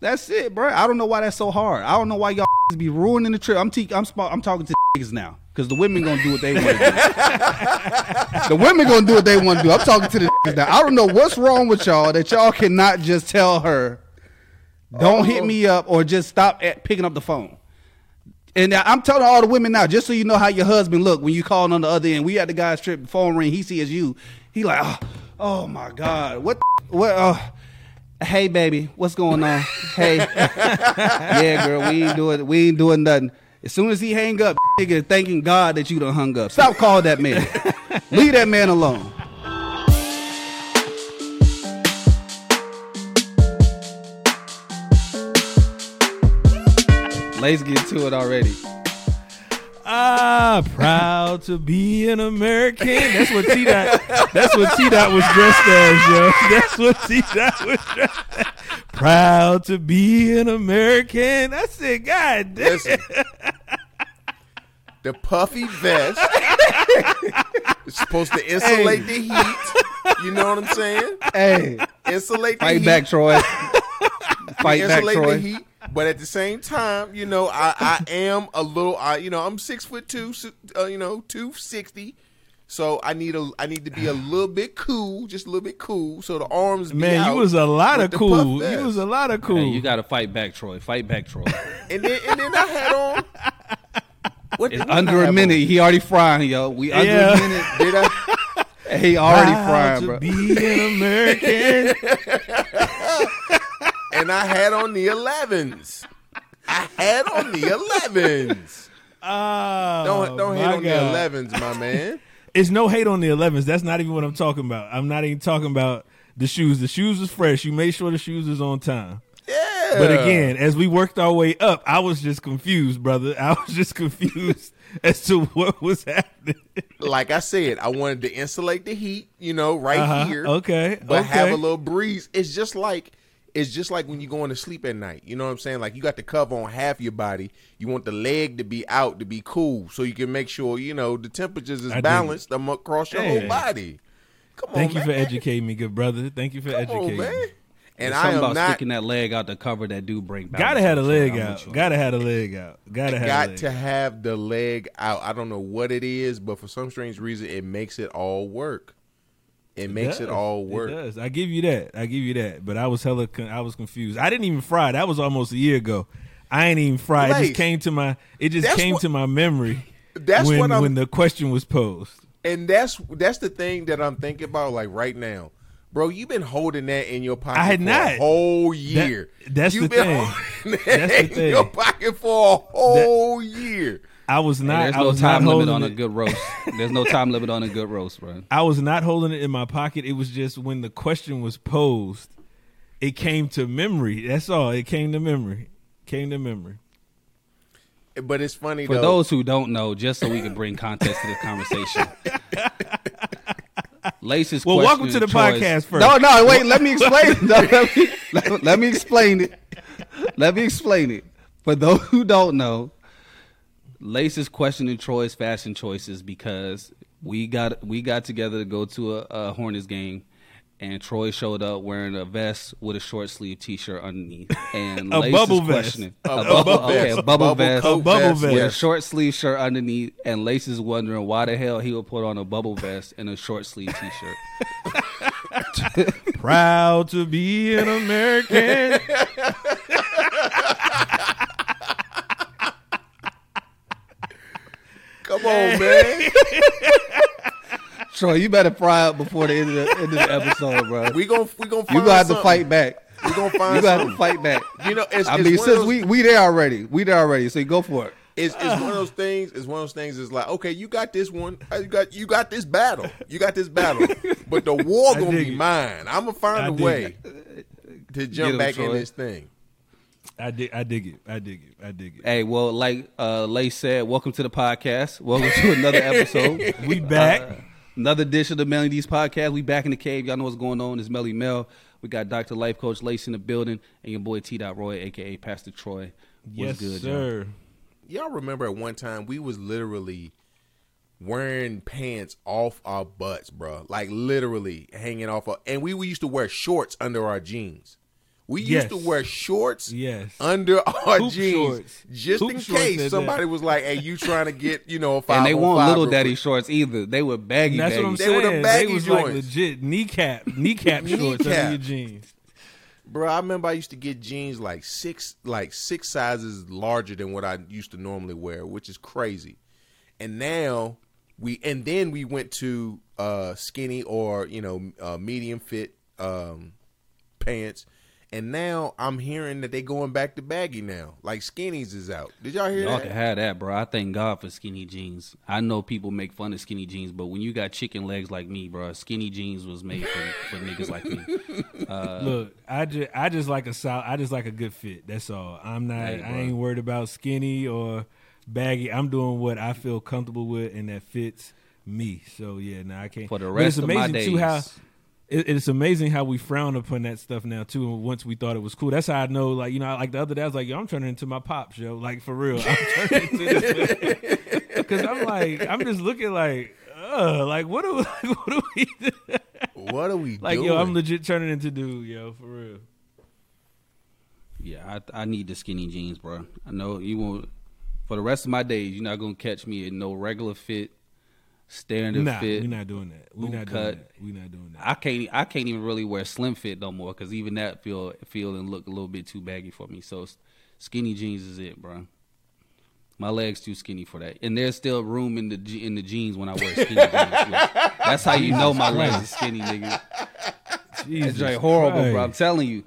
That's it, bro. I don't know why that's so hard. I don't know why y'all be ruining the trip. I'm te- I'm sp- I'm talking to niggas now because the women gonna do what they want to do. the women gonna do what they want to do. I'm talking to the niggas now. I don't know what's wrong with y'all that y'all cannot just tell her, don't hit me up or just stop at picking up the phone. And I'm telling all the women now, just so you know how your husband look when you calling on the other end. We had the guy's trip, phone ring, he sees you. He like, oh, oh my god, what, what? Uh, hey baby, what's going on? hey, yeah, girl, we ain't doing, we ain't doing nothing. As soon as he hang up, nigga, thanking God that you done hung up. Stop calling that man. Leave that man alone. Let's get to it already. Ah, proud to be an American. That's what T Dot. That's what T Dot was dressed as, yo. That's what T Dot was dressed as. Proud to be an American. I said, God damn. Listen, the puffy vest is supposed to insulate the heat. You know what I'm saying? Hey, Insulate the heat. fight heat. back, Troy. Fight back, insulate Troy. the heat. But at the same time, you know, I, I am a little, I, you know, I'm six foot two, uh, you know, two sixty. So I need a, I need to be a little bit cool, just a little bit cool, so the arms. be Man, you was a lot of cool. You was a lot of cool. Hey, you got to fight back, Troy. Fight back, Troy. and then and then I had on. What, It's under a minute. on? He already frying, yo. We under Yeah. a minute. Did I? He already Proud frying, to bro. be an American. and I had on the 11s. I had on the 11s. Oh, Don't don't hate on God. the 11s, my man. It's no hate on the 11s. That's not even what I'm talking about. I'm not even talking about the shoes. The shoes is fresh. You made sure the shoes is on time. Yeah. But again, as we worked our way up, I was just confused, brother. I was just confused as to what was happening. like I said, I wanted to insulate the heat, you know, right Uh-huh. here. Okay, But have a little breeze. It's just like it's just like when you're going to sleep at night. You know what I'm saying? Like you got the cover on half your body. You want the leg to be out to be cool, so you can make sure you know the temperatures is I dig balanced across your Hey. whole body. Come on. Thank on, you for educating me, good brother. Thank you for Come educating on, man. me. And There's I am about not sticking that leg out the cover that do bring balance. Gotta have a leg I'm out. with. Gotta have a leg out. Gotta have a got leg. to have the leg out. I don't know what it is, but for some strange reason, it makes it all work. It makes it all work. It does. I give you that. I give you that. But I was hella. Con- I was confused. I didn't even fry. That was almost a year ago. I ain't even fry. It just came to my. It just came what- to my memory. That's when when the question was posed. And that's that's the thing that I'm thinking about, like right now, bro. You've been holding that in your pocket. I had for not. a whole year. that's You've the been thing. holding that That's the in thing. your pocket for a whole year. I was Hey, not. there's I no was not time limit holding on a good roast. There's no time limit on a good roast, bro. I was not holding it in my pocket. It was just when the question was posed, it came to memory. That's all. It came to memory. Came to memory. But it's funny For though. those who don't know, just so we can bring context to the conversation. Lace's Well, welcome to the choice- podcast first. No, no, wait. Let me explain. it. No, let, me, let, let me explain it. Let me explain it. For those who don't know, Lace is questioning Troy's fashion choices because we got we got together to go to a, a Hornets game, and Troy showed up wearing a vest with a short sleeve T-shirt underneath, and A Lace bubble is vest. questioning A a bubble bubble, okay, vest. a bubble, Bubble vest, A bubble vest, vest. with a short sleeve shirt underneath, and Lace is wondering why the hell he would put on a bubble vest and a short sleeve T-shirt. Proud to be an American. Come on, man. Troy, you better fry up before the end of the, end of the episode, bro. We gon' we gonna find you gonna have to fight back. We gonna You find gonna have something. to fight back. You know, it's, I it's mean, one of since those- we we there already, we there already. So you go for it. It's, it's one of those things. It's one of those things. It's like, okay, you got this one. uh, You got you got this battle. You got this battle. But the war I gonna dig be it. mine. I'm gonna find I a dig way to jump him, back in Troy. this thing. I dig. I dig it. I dig it. I dig it. Hey, well, like uh, Lace said, welcome to the podcast. Welcome to another episode. We back. Uh, another dish of the Manly Deeds podcast. We back in the cave. Y'all know what's going on. It's Melly Mel. We got Dr. Life Coach Lace in the building, and your boy T. Dot Troy, aka Pastor Troy. yes, What's good, y'all? sir. Y'all remember at one time we was literally wearing pants off our butts, bro. Like literally hanging off. Our, and we, we used to wear shorts under our jeans. We used to wear shorts Yes. under our Hoop jeans shorts. just Hoop in case somebody that. was like, "Hey, you trying to get you know a five and they on want little daddy quick." shorts either. They were baggy. That's what I'm baggy. They were the saying. baggy they was like joints. legit kneecap, kneecap shorts under your jeans. Bro, I remember I used to get jeans like six, like six sizes larger than what I used to normally wear, which is crazy. And now we, and then we went to uh, skinny or you know uh, medium fit um, pants, and now I'm hearing that they going back to baggy now. Like skinnies is out. Did y'all hear Y'all that? can have that, bro. I thank God for skinny jeans. I know people make fun of skinny jeans, but when you got chicken legs like me, bro, skinny jeans was made for, for niggas like me. Uh, Look, I just I just like a sol- I just like a good fit. That's all. I'm not. Hey, I ain't worried about skinny or baggy. I'm doing what I feel comfortable with and that fits me. So yeah, now I can't. For the But rest it's of my days, too how it, it's amazing how we frown upon that stuff now too. And once we thought it was cool, that's how I know. Like you know, like the other day, I was like, "Yo, I'm turning into my pops, yo." Like for real, I'm turning into this because I'm like, I'm just looking like, uh, like what do like, what do we do? What are we like? doing? Yo, I'm legit turning into dude, yo, for real. yeah, I, I need the skinny jeans, bro. I know you won't. For the rest of my days, you're not gonna catch me in no regular fit, standard Nah, fit. we're not doing that. We're not cut. doing that. We're not doing that. I can't. I can't even really wear slim fit no more because even that feel feel and look a little bit too baggy for me. So skinny jeans is it, bro. My legs too skinny for that, and there's still room in the in the jeans when I wear skinny jeans. That's how you know my legs is skinny, nigga. Jesus It's like horrible, bro. I'm telling you.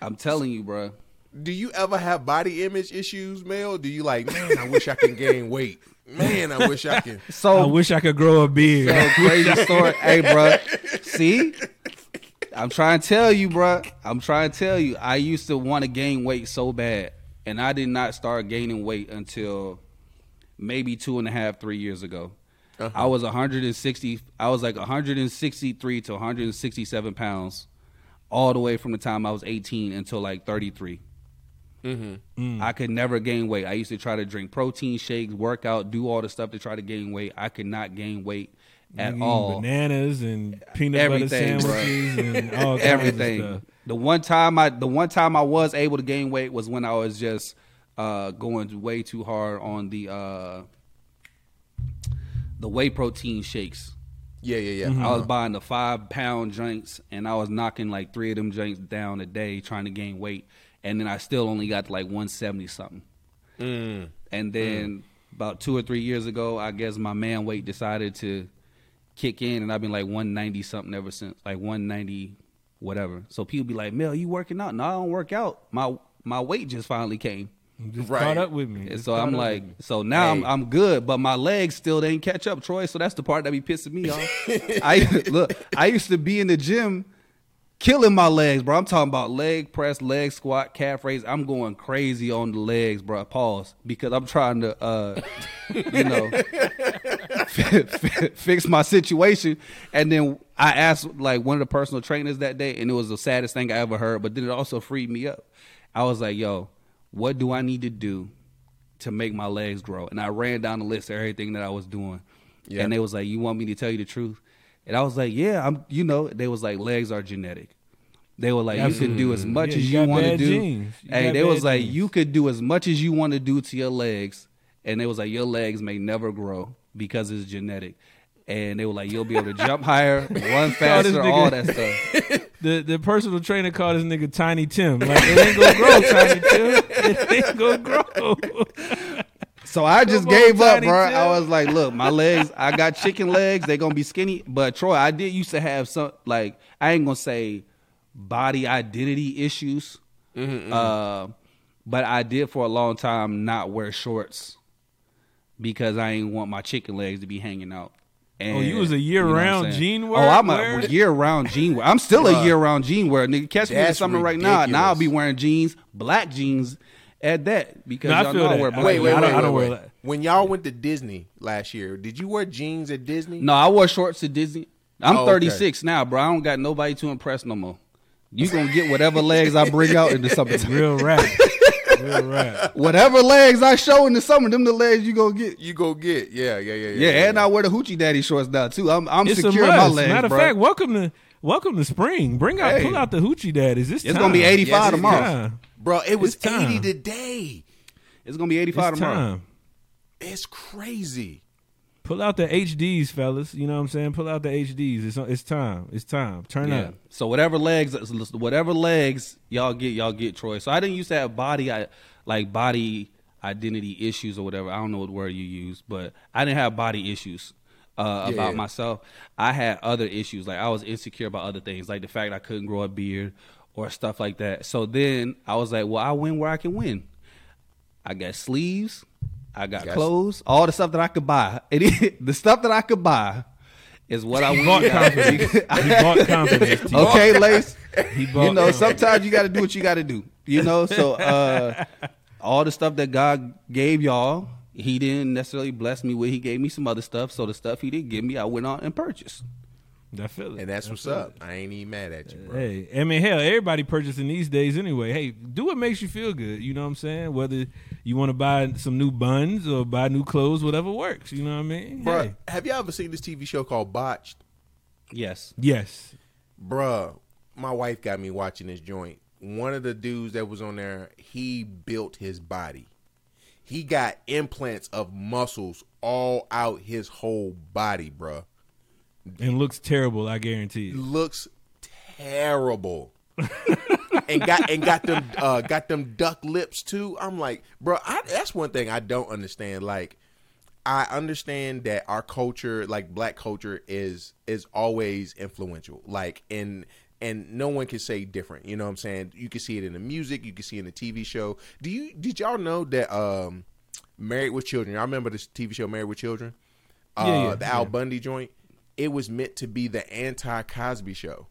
I'm telling you, bro. Do you ever have body image issues, Mel? Do you like, man, I wish I can gain weight. Man, I wish I can. So I wish I could grow a beard. So crazy story. hey, bro. See, I'm trying to tell you, bro. I'm trying to tell you. I used to want to gain weight so bad, and I did not start gaining weight until maybe two and a half, three years ago. Uh-huh. I was 160. I was like 163 to 167 pounds, all the way from the time I was 18 until like 33. I could never gain weight. I used to try to drink protein shakes, work out, do all the stuff to try to gain weight. I could not gain weight at all. Bananas and peanut Everything, butter bro. sandwiches and all kinds Everything. of stuff. The one time I the one time I was able to gain weight was when I was just uh, going way too hard on the uh, the whey protein shakes. Yeah, yeah, yeah. Mm-hmm. I was buying the five pound drinks and I was knocking like three of them drinks down a day trying to gain weight. And then I still only got like 170 something. Mm. And then about two or three years ago, I guess my man weight decided to kick in, and I've been like 190 something ever since, like 190 whatever. So people be like, "Mel, you working out?" No, I don't work out. My my weight just finally came, Just Right. caught up with me. and so I'm like, so now I'm I'm good, but my legs still didn't catch up, Troy. So that's the part that be pissing me off. I look, I used to be in the gym. Killing my legs, bro. I'm talking about leg press, leg squat, calf raise. I'm going crazy on the legs, bro. Pause because I'm trying to, uh, you know, fix my situation. And then I asked like one of the personal trainers that day, and it was the saddest thing I ever heard. But then it also freed me up. I was like, "Yo, what do I need to do to make my legs grow?" And I ran down the list of everything that I was doing. Yeah. And they was like, "You want me to tell you the truth?" And I was like, "Yeah, I'm." You know, they was like, "Legs are genetic." They were like, "You can do as mm. much Yeah, as you you want to do." You Hey, they was like. "You could do as much as you want to do to your legs," and they was like, "Your legs may never grow because it's genetic." And they were like, "You'll be able to jump higher, run faster, all that stuff." the the personal trainer called this nigga Tiny Tim. Like it ain't gonna grow, Tiny Tim. It ain't gonna grow. So I just Come on, gave up, bro. Tim. I was like, look, my legs, I got chicken legs. They gonna be skinny. But Troy, I did used to have some, like, I ain't gonna say body identity issues. Uh, but I did for a long time not wear shorts because I ain't want my chicken legs to be hanging out. And, Oh, you was a know what I'm year-round jean jean Oh, I'm wearer? a year-round jean wear. I'm still a year-round jean wearer. Nigga, catch me in the That's summer right now. Now I'll be wearing jeans, black jeans, at that because No, I y'all feel know I that. wear I- black Wait, I wait, jeans. wait, don't- I don't wait, wear wait. that. When y'all went to Disney last year, did you wear jeans at Disney? No, I wore shorts at Disney. I'm Oh, okay. 36 now, bro. I don't got nobody to impress no more. You gonna get whatever legs I bring out in the summertime. Real rap. Real rap. Whatever legs I show in the summer, them the legs you gonna get. You go get, yeah, yeah, yeah, Yeah, and I wear the hoochie daddy shorts now too. I'm I'm It's a secure in my must. legs, Matter of fact, welcome to welcome to spring. Bring out, Hey. pull out the hoochie daddies. It's, It's time. gonna be 85 Yes, tomorrow. Time. Bro, it was It's time. 80 today. It's gonna be 85 tomorrow. time. It's crazy. Pull out the HDs, fellas. You know what I'm saying? Pull out the HDs. It's it's time. It's time. Turn Yeah. up. So whatever legs, whatever legs y'all get, y'all get Troy. So I didn't used to have body, I like body identity issues or whatever. I don't know what word you use, but I didn't have body issues uh, Yeah. about myself. I had other issues, like I was insecure about other things, like the fact I couldn't grow a beard or stuff like that. So then I was like, well, I win where I can win. I got sleeves, I got Yes. clothes, all the stuff that I could buy. It, the stuff that I could buy is what I He bought confidence. he bought confidence. Okay, Lace. He bought You know, confidence. sometimes you got to do what you got to do. You know, so uh, all the stuff that God gave y'all, He didn't necessarily bless me with. He gave me some other stuff. So the stuff He didn't give me, I went on and purchased. I feel it. And that's I what's feel up. I ain't even mad at you, bro. Hey, I mean, hell, everybody purchasing these days anyway. Hey, do what makes you feel good. You know what I'm saying? Whether you want to buy some new buns or buy new clothes, whatever works. You know what I mean? Bro, Hey. have you ever seen this TV show called Botched? Yes. Yes. Bruh, my wife got me watching this joint. One of the dudes that was on there, he built his body. He got implants of muscles all out his whole body, bruh. And looks terrible, I guarantee it. Looks terrible. and got and got them uh, got them duck lips too. I'm like, bro, I, that's one thing I don't understand. Like, I understand that our culture, like black culture, is is always influential. Like, and and no one can say different. You know what I'm saying? You can see it in the music, you can see it in the TV show. Do you did y'all know that um, Married with Children? I remember this TV show Married with Children. Uh, Yeah, yeah, the Al yeah. Bundy joint. It was meant to be the anti Cosby show.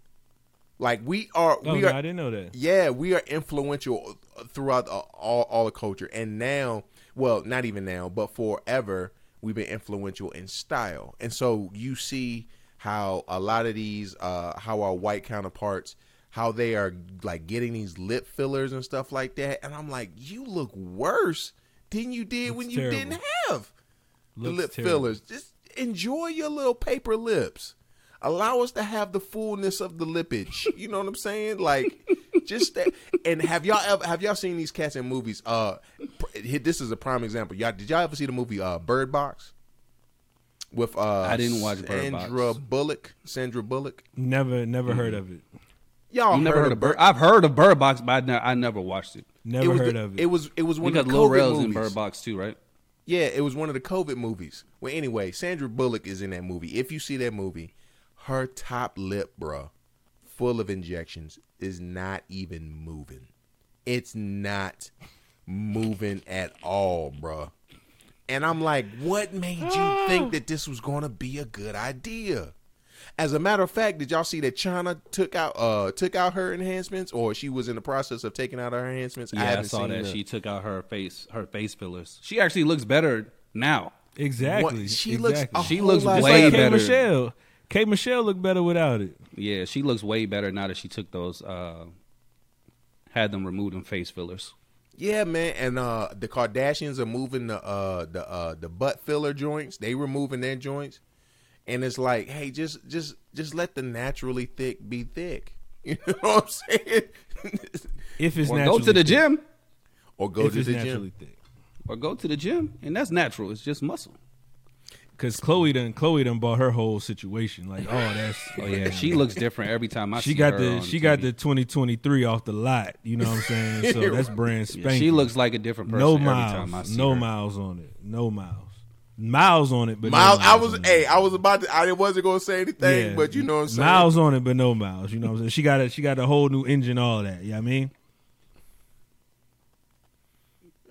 Like we are, Oh, we no, are I didn't know that. yeah, we are influential throughout the, all all the culture, and now, well, not even now, but forever, we've been influential in style, and so you see how a lot of these, uh, how our white counterparts, how they are like getting these lip fillers and stuff like that, and I'm like, you look worse than you did when you terrible. didn't have the lip terrible. fillers. Just enjoy your little paper lips. Allow us to have the fullness of the lippage. You know what I'm saying? Like, just that. And have y'all ever have y'all seen these cats in movies? Uh, this is a prime example. Y'all did y'all ever see the movie uh Bird Box? With uh, I didn't watch Bird Box. Sandra Bullock. Sandra Bullock. Never, never heard of it. Y'all You never heard of Bird? I've heard of Bird Box, but I, ne- I never watched it. Never It was heard the- of it. It was it was one We of the Lil COVID Rels movies. in Bird Box too, right? Yeah, it was one of the COVID movies. Well, anyway, Sandra Bullock is in that movie. If you see that movie, her top lip, bruh, full of injections, is not even moving. It's not moving at all, bruh. And I'm like, what made you think that this was going to be a good idea? As a matter of fact, did y'all see that Chyna took out uh took out her enhancements, or she was in the process of taking out her enhancements? Yeah, I, haven't saw seen that. the- She took out her face, her face fillers. She actually looks better now. exactly. What- she looks exactly. a She whole looks lot way like K. Michelle. K Michelle looked better without it. Yeah, she looks way better now that she took those, uh, had them remove them face fillers. Yeah, man, and uh the Kardashians are moving the uh the uh the butt filler joints. They were removing their joints, and it's like, hey, just just just let the naturally thick be thick. You know what I'm saying? If it's Or go to the thick. gym, or go if to it's the naturally gym. thick. or go to the gym, and that's natural. It's just muscle. Cause Khloe done Khloe done bought her whole situation. Like, oh, that's Oh yeah, she looks different every time I she see got her the on she got TV. the 2023 off the lot. You know what I'm saying? So that's brand Yeah, spanking. she looks like a different person no every time I miles, see no her. miles on it, no miles, miles on it, but Miles, no I was, on it. hey, I was about to, I wasn't gonna say anything, Yeah. but you know what I'm saying. Miles on it, but no miles. You know what I'm saying? She got a she got a whole new engine, all that. You know what I mean?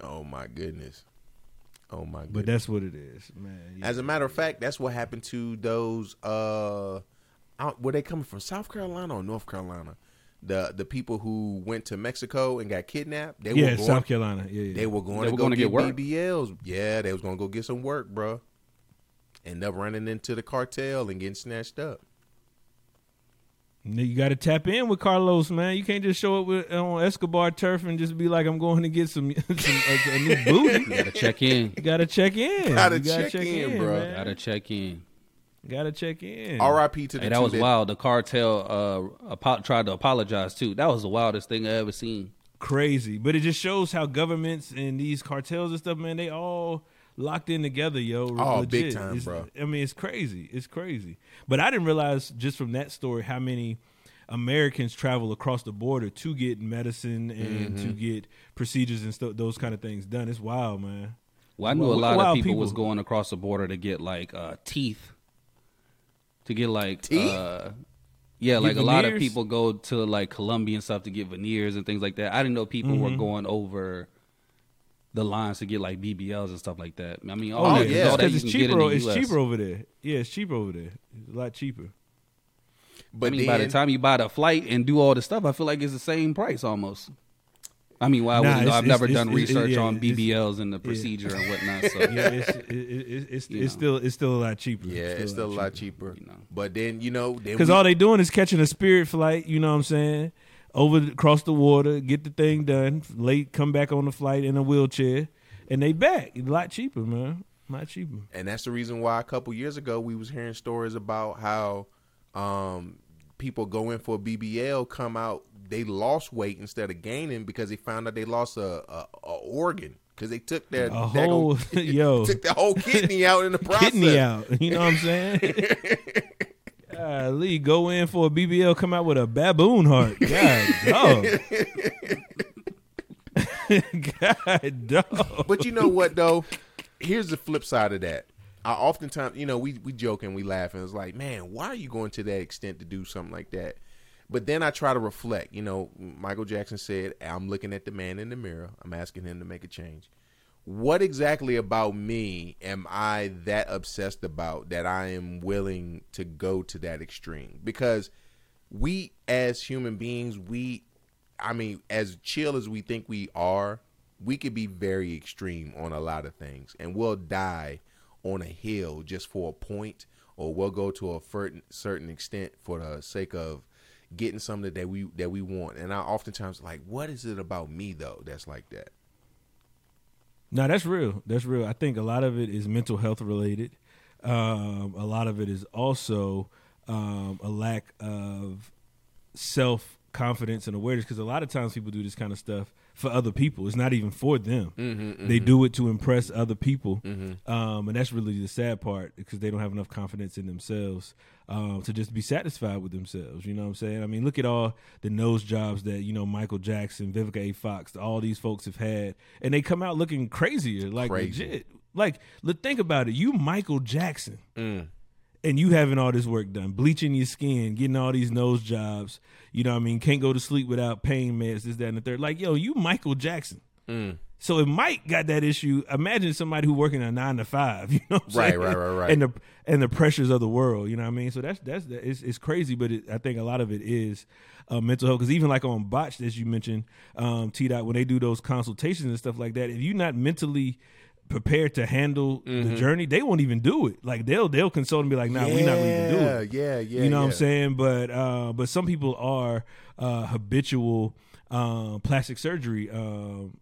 Oh my goodness. Oh my goodness. But that's what it is, man. Yeah. As a matter of fact, that's what happened to those. Uh, out, were they coming from South Carolina or North Carolina? The the people who went to Mexico and got kidnapped. They yeah, were going, South Carolina. Yeah, yeah. They were going They to were go gonna get, get work. BBLs. Yeah, they was going to go get some work, bro. End up running into the cartel and getting snatched up. You got to tap in with Carlos, man. You can't just show up with, on Escobar turf and just be like, "I'm going to get some, some a, a new booty." Gotta check in. You got to check in. Gotta You gotta check in, bro. man. Gotta check in. Gotta check in. R.I.P. to the Hey, that two was wild. The cartel uh, apo- tried to apologize too. That was the wildest thing I ever seen. Crazy, but it just shows how governments and these cartels and stuff, man, they all locked in together, yo. Oh, legit. big time, It's- bro. I mean, it's crazy. It's crazy. But I didn't realize just from that story how many Americans travel across the border to get medicine and Mm-hmm. to get procedures and stuff, those kind of things done. It's wild, man. Well, I knew Wild- a lot of people, was going across the border to get like uh, teeth, to get like Teeth? Uh, yeah, Get like a lot of people go to like Colombia and stuff to get veneers and things like that. I didn't know people Mm-hmm. were going over the lines to get like BBLs and stuff like that. I mean, Oh, all yeah, that, yeah. because you it's cheaper. It's US. cheaper over there. Yeah, it's cheaper over there. It's a lot cheaper. But I mean, then, by the time you buy the flight and do all the stuff, I feel like it's the same price almost. I mean, well, I Nah, wouldn't know. it's- I've never it's- done it's- it- research yeah, on BBLs and the procedure and whatnot. So Yeah, it's it, it, it, it's You it's still it's still a lot cheaper. yeah, it's still a lot cheaper. you know. But then you know, Because all they doing is catching a Spirit flight, you know what I'm saying? Over across the water, get the thing done, late, come back on the flight in a wheelchair, and they back. A lot cheaper, man. A lot cheaper. and that's the reason why a couple years ago we was hearing stories about how um, people go in for a BBL, come out, they lost weight instead of gaining because they found out they lost a, a, a organ because they took their daggone- whole yo took the whole kidney out in the process. kidney out. You know what I'm saying? Lee, go in for a BBL, come out with a baboon heart. God, dog. God, dog. But you know what though? Here's the flip side of that. I oftentimes, you know, we we joke and we laugh and it's like, man, why are you going to that extent to do something like that? But then I try to reflect. You know, Michael Jackson said, "I'm looking at the man in the mirror. I'm asking him to make a change." What exactly about me am I that obsessed about that I am willing to go to that extreme? Because we as human beings, we I mean, as chill as we think we are, we could be very extreme on a lot of things, and we'll die on a hill just for a point, or we'll go to a certain extent for the sake of getting something that we that we want. And I oftentimes like, what is it about me though that's like that? No, that's real. That's real. I think a lot of it is mental health related. Um, a lot of it is also um, a lack of self confidence and awareness because a lot of times people do this kind of stuff for other people. It's not even for them. Mm-hmm, They do it to impress other people, um, and that's really the sad part because they don't have enough confidence in themselves um, to just be satisfied with themselves. You know what I'm saying? I mean, look at all the nose jobs that you know Michael Jackson, Vivica A. Fox, all these folks have had, and they come out looking crazier, like Crazy. legit. Like, look, think about it. You Michael Jackson Mm. And you having all this work done, bleaching your skin, getting all these nose jobs, you know what I mean? Can't go to sleep without pain meds, this, that, and the third. Like, yo, you Michael Jackson. Mm. So if Mike got that issue, imagine somebody who working a nine to five, you know what I'm Right, saying? right, right, right. And the and the pressures of the world, you know what I mean? So that's that's it's, it's crazy, but it, I think a lot of it is uh, mental health. Because even like on Botched, as you mentioned, um, T Dot, when they do those consultations and stuff like that, if you're not mentally prepared to handle Mm-hmm. the journey, they won't even do it. Like they'll they'll consult and be like, "Nah, we're not even do Yeah, it." yeah, yeah. you know what I'm saying? But uh, but some people are uh, habitual uh, plastic surgery um,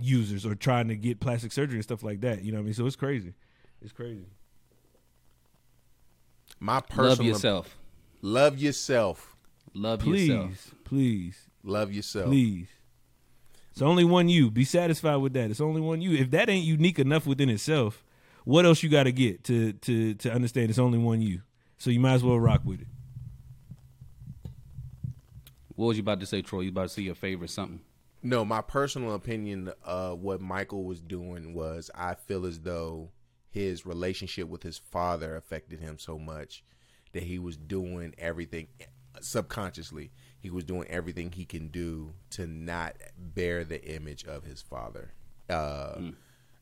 users or trying to get plastic surgery and stuff like that. You know what I mean? So it's crazy. It's crazy. My personal love yourself. Love yourself. Love Please, yourself. please, Love yourself. please. It's only one you. Be satisfied with that. It's only one you. If that ain't unique enough within itself, what else you got to get to to to understand it's only one you? So you might as well rock with it. What was you about to say, Troy? You about to say your favorite something? No, my personal opinion of what Michael was doing was I feel as though his relationship with his father affected him so much that he was doing everything subconsciously. He was doing everything he can do to not bear the image of his father. Uh,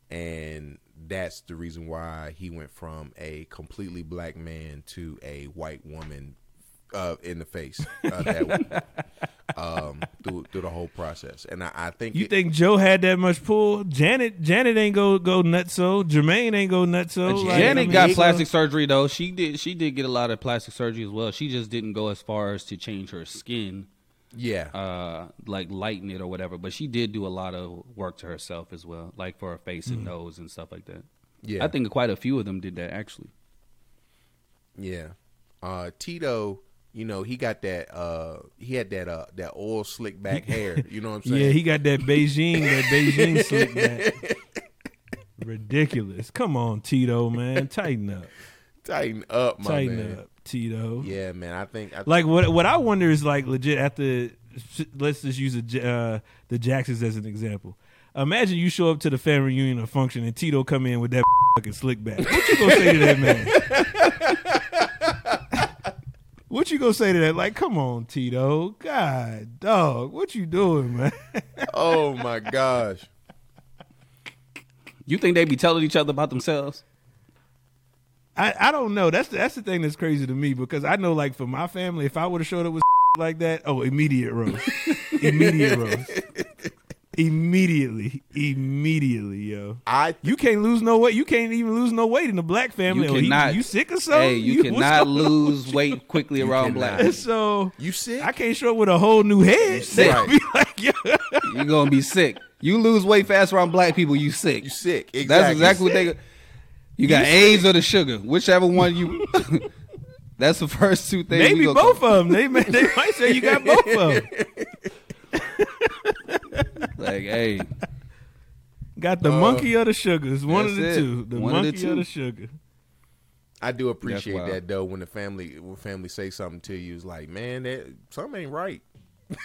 And that's the reason why he went from a completely black man to a white woman uh, in the face uh, that, um, through, through the whole process. And I, I think You it- think Joe had that much pull? Janet, Janet ain't go go nutso. Jermaine ain't go nutso. Like, Janet I mean, got so- plastic surgery though. She did. She did get a lot of plastic surgery as well. She just didn't go as far as to change her skin, yeah, uh, like lighten it or whatever. But she did do a lot of work to herself as well, like for her face and nose and stuff like that. yeah. I think quite a few of them did that actually. Yeah. Uh, Tito, you know, he got that. Uh, he had that. Uh, that oil slick back hair. You know what I'm saying? Yeah, he got that Beijing, that Beijing slick back. Ridiculous. Come on, Tito, man. Tighten up. tighten up, my Tighten man. up, Tito. Yeah, man. I think. I Like what what I wonder is like legit after let's just use a, J- uh, the Jacksons as an example. Imagine you show up to the family reunion or function and Tito come in with that fucking slick back. What you gonna say to that man? What you gonna say to that? Like, come on, Tito. God, dog, what you doing, man? oh my gosh. You think they be telling each other about themselves? I, I don't know. That's the, that's the thing that's crazy to me because I know like for my family, if I would have showed up with like that, oh, immediate roast, immediate roast, immediately, immediately, yo. I You can't lose no weight. You can't even lose no weight in the black family. You oh, he- you sick or something? Hey, you, what's cannot lose with weight quickly around cannot. black. you? So you sick? I can't show up with a whole new head. Sick? Right. be like, yo, You're gonna be sick. You lose weight fast around black people, you sick. you sick? Exactly. That's exactly what they. You got AIDS or the sugar, whichever one you. that's the first two things. maybe we gonna both of them. They they might say you got both of them. Like, hey, Got the Uh, monkey or the sugars. One of the it. two. The One of the monkey or the sugar. I do appreciate that though. When the family when family say something to you, it's like, man, that something ain't right.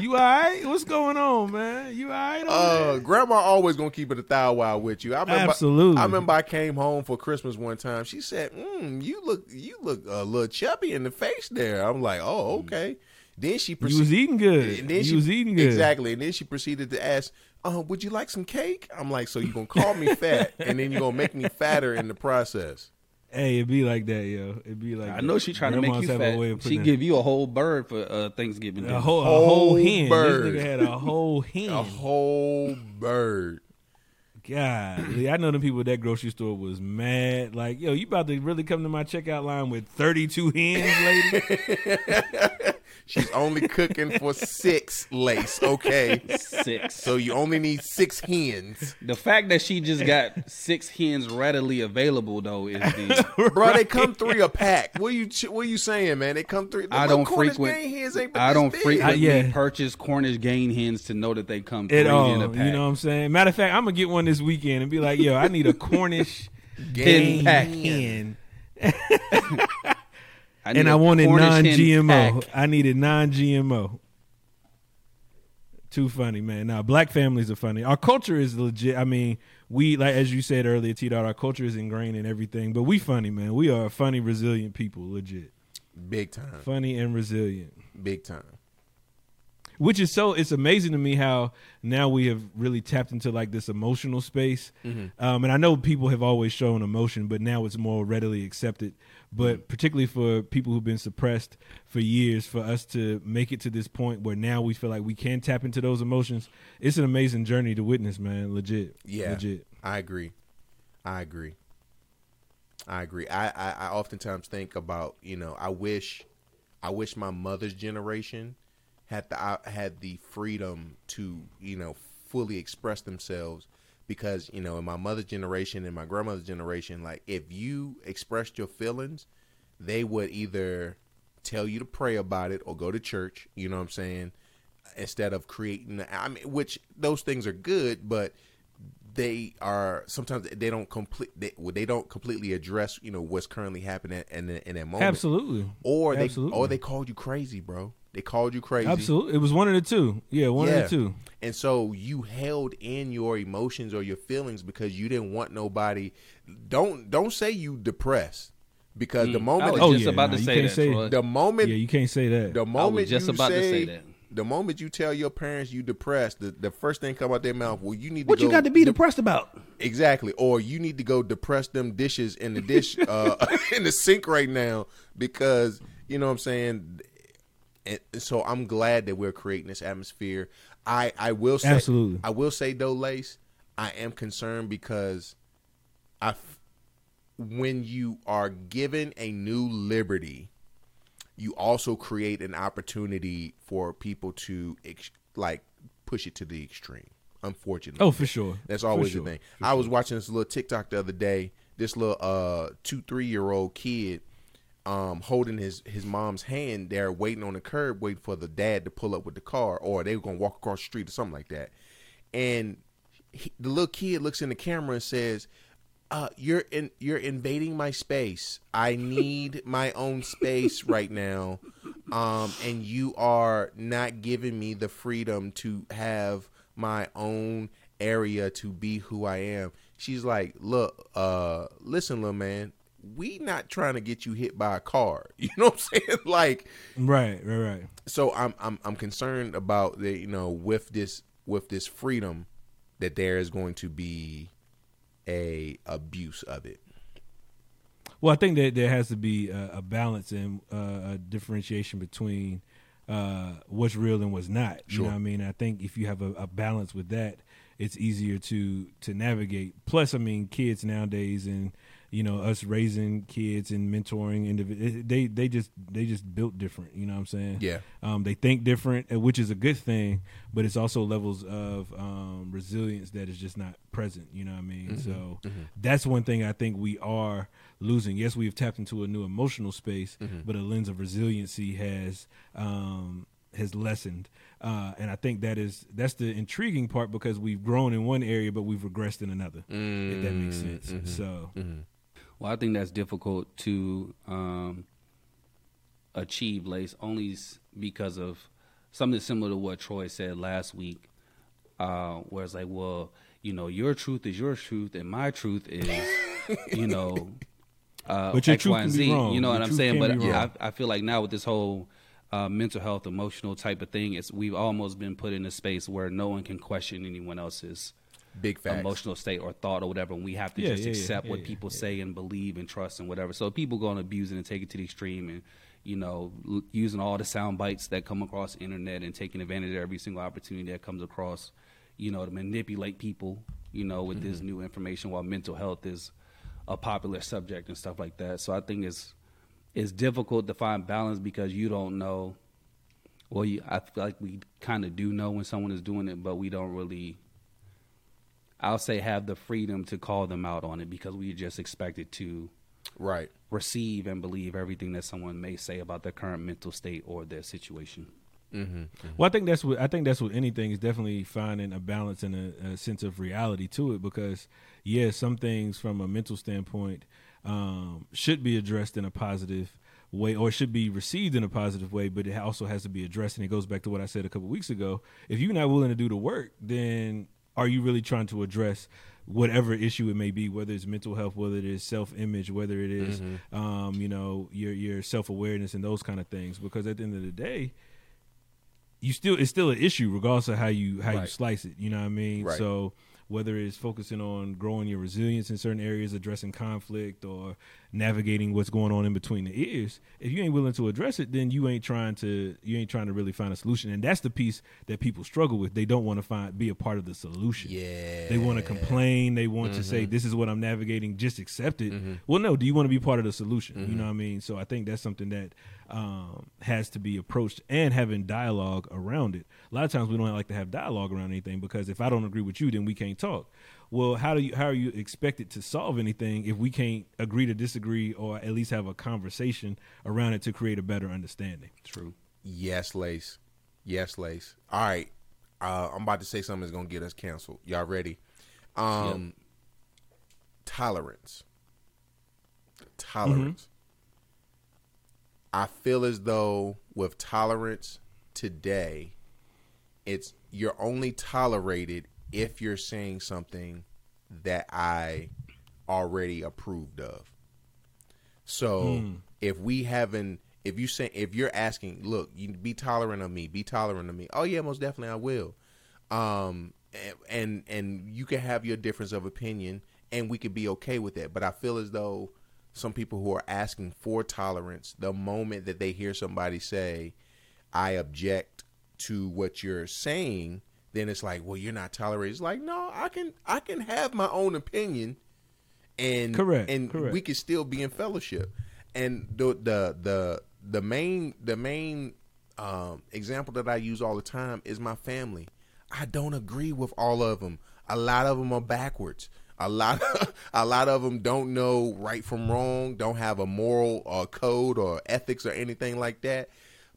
You all right? What's going on, man? You all right? over Uh, grandma always gonna keep it a thou wow with you. I remember, Absolutely. I remember I came home for Christmas one time. She said, mm, "You look, you look a little chubby in the face there." I'm like, "Oh, okay." Then she you proceeded. was eating good. And then you she was eating good. exactly, and then she proceeded to ask, uh, "Would you like some cake?" I'm like, "So you gonna call me fat, and then you are gonna make me fatter in the process?" Hey, it'd be like that, yo. It'd be like I that. know she trying to make Grandmas you have a way fat. of She putting give you a whole bird for uh, Thanksgiving. a dinner. whole, a whole whole hen. bird. This nigga had a whole hen. A whole bird. God, I know the people at that grocery store was mad. Like, yo, you about to really come to my checkout line with 32 hens, lady? She's only cooking for six lace, okay? six. So you only need six hens. the fact that she just got six hens readily available though is the. Bro, they come three a pack. What you what you saying, man? They come three. I don't Cornish frequent. game hens ain't I don't big. frequently yeah. purchase Cornish game hens to know that they come three At all. in a pack. You know what I'm saying? Matter of fact, I'm going to get one this weekend and be like, yo, I need a Cornish Hen game pack. hen. I And I wanted non-GMO. I needed non-GMO. Too funny, man. Now, black families are funny. Our culture is legit. I mean, we like as you said earlier, T. Dot. Our culture is ingrained in everything, but we funny, man. We are funny, resilient people, legit. Big time. Funny and resilient. Big time. Which is so. It's amazing to me how now we have really tapped into like this emotional space. Um, and I know people have always shown emotion, but now it's more readily accepted. But particularly for people who've been suppressed for years, for us to make it to this point where now we feel like we can tap into those emotions, it's an amazing journey to witness, man. Legit. Yeah. Legit. I agree. I agree. I agree. I, I, I oftentimes think about, you know, I wish I wish my mother's generation had the I had the freedom to, you know, fully express themselves because, you know, in my mother's generation and my grandmother's generation, like if you expressed your feelings, they would either tell you to pray about it or go to church, you know what I'm saying? Instead of creating I mean which those things are good, but they are sometimes they don't complete they, they don't completely address you know what's currently happening in in that moment Absolutely. or they Absolutely. or they called you crazy bro they called you crazy Absolutely. It was one of the two. Yeah, one Yeah. of the two. and so you held in your emotions or your feelings because you didn't want nobody don't don't say you depressed because the I moment was Oh, yeah, about nah, to you say that. say- Troy. the moment Yeah, you can't say that. the moment just you about to say, say that. the moment you tell your parents you depressed the, the first thing come out their mouth well you need to what go you got to be dep- depressed about? Exactly. Or you need to go depress them dishes in the dish uh in the sink right now because you know what I'm saying and so I'm glad that we're creating this atmosphere. I I will say Absolutely. I will say though Lace, I am concerned because I when you are given a new liberty, you also create an opportunity for people to ex- like push it to the extreme. Unfortunately. Oh, for sure. That's For always sure. the thing. I was watching this little TikTok the other day this little uh two three year old kid um holding his his mom's hand there waiting on the curb waiting for the dad to pull up with the car or they were gonna walk across the street or something like that and he, the little kid looks in the camera and says uh, you're in you're invading my space. I need my own space right now. Um, and you are not giving me the freedom to have my own area to be who I am. She's like, look, uh, listen, little man, we not trying to get you hit by a car. You know what I'm saying? like, Right, right, right. so I'm I'm I'm concerned about the you know with this with this freedom that there is going to be a abuse of it. Well, I think that there has to be a, a balance and uh, a differentiation between uh, what's real and what's not. You Sure. know what I mean? I think if you have a, a balance with that, it's easier to to navigate. Plus, I mean, kids nowadays and you know us raising kids and mentoring individuals, they they just they just built different. You know what I'm saying? Yeah. Um, they think different, uh, which is a good thing, but it's also levels of um, resilience that is just not present. You know what I mean? So that's one thing I think we are losing. Yes, we've tapped into a new emotional space, but a lens of resiliency has um, has lessened, uh, and I think that is that's the intriguing part because we've grown in one area, but we've regressed in another. If that makes sense. So Well, I think that's difficult to um, achieve, Lace, only because of something similar to what Troy said last week, uh, where it's like, well, you know, your truth is your truth, and my truth is, you know, uh, But your X, truth Y, and Z. You know Your what I'm saying? But. I, I feel like now with this whole uh, mental health, emotional type of thing, it's we've almost been put in a space where no one can question anyone else's Big facts. emotional state or thought or whatever, and we have to Yeah, just yeah, yeah, accept yeah, what yeah, people yeah. say and believe and trust and whatever. So people go and abuse it and take it to the extreme, and you know, l- using all the sound bites that come across the internet and taking advantage of every single opportunity that comes across, you know, to manipulate people, you know, with Mm-hmm. this new information. While mental health is a popular subject and stuff like that, so I think it's it's difficult to find balance because you don't know. Well, you, I feel like we kind of do know when someone is doing it, but we don't really I'll say have the freedom to call them out on it because we just expected to Right. receive and believe everything that someone may say about their current mental state or their situation. Well, I think that's what I think that's what anything is definitely finding a balance and a, a sense of reality to it because yeah, some things from a mental standpoint um, should be addressed in a positive way or should be received in a positive way, but it also has to be addressed. And it goes back to what I said a couple weeks ago. If you're not willing to do the work, then are you really trying to address whatever issue it may be, whether it's mental health, whether it is self image, whether it is, um, you know, your your self awareness and those kind of things? Because at the end of the day, you still it's still an issue regardless of how you how you slice it. You know what I mean? Right. So whether it's focusing on growing your resilience in certain areas, addressing conflict, or navigating what's going on in between the ears, if you ain't willing to address it, then you ain't trying to you ain't trying to really find a solution. And that's the piece that people struggle with. They don't want to find be a part of the solution. Yeah. They want to complain. They want to Mm-hmm. say, "This is what I'm navigating. Just accept it." Well, no. Do you want to be part of the solution? You know what I mean? So I think that's something that um, has to be approached and having dialogue around it. A lot of times we don't like to have dialogue around anything because if I don't agree with you, then we can't talk. Well, how do you how are you expected to solve anything if we can't agree to disagree or at least have a conversation around it to create a better understanding? True. Yes, Lace. Yes, Lace. All right. Uh, I'm about to say something that's gonna get us canceled. Y'all ready? Um tolerance. Tolerance. I feel as though with tolerance today, it's you're only tolerated if you're saying something that I already approved of. So if we haven't, if you say, if you're asking, look, you be tolerant of me, be tolerant of me. Oh yeah, most definitely I will. Um, and and, and you can have your difference of opinion, and we could be okay with that. But I feel as though some people who are asking for tolerance, the moment that they hear somebody say, "I object to what you're saying," then it's like, well, you're not tolerated. It's like, no, I can, I can have my own opinion and Correct, and correct. we can still be in fellowship. And the the the the main the main um, example that I use all the time is my family. I don't agree with all of them. A lot of them are backwards. A lot, of, a lot of them don't know right from wrong, don't have a moral uh, code or ethics or anything like that.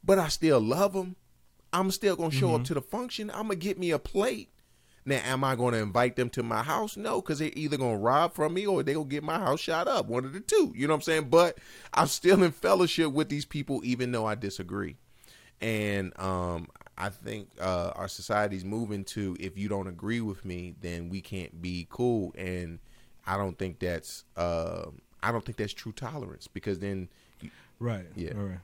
But I still love them. I'm still gonna show up to the function. I'm gonna get me a plate. Now, am I going to invite them to my house? No, because they're either going to rob from me or they're going to get my house shot up. One of the two. You know what I'm saying? But I'm still in fellowship with these people, even though I disagree. And um, I think uh, our society's moving to if you don't agree with me, then we can't be cool. And I don't think that's uh, I don't think that's true tolerance because then Right. Yeah. All right.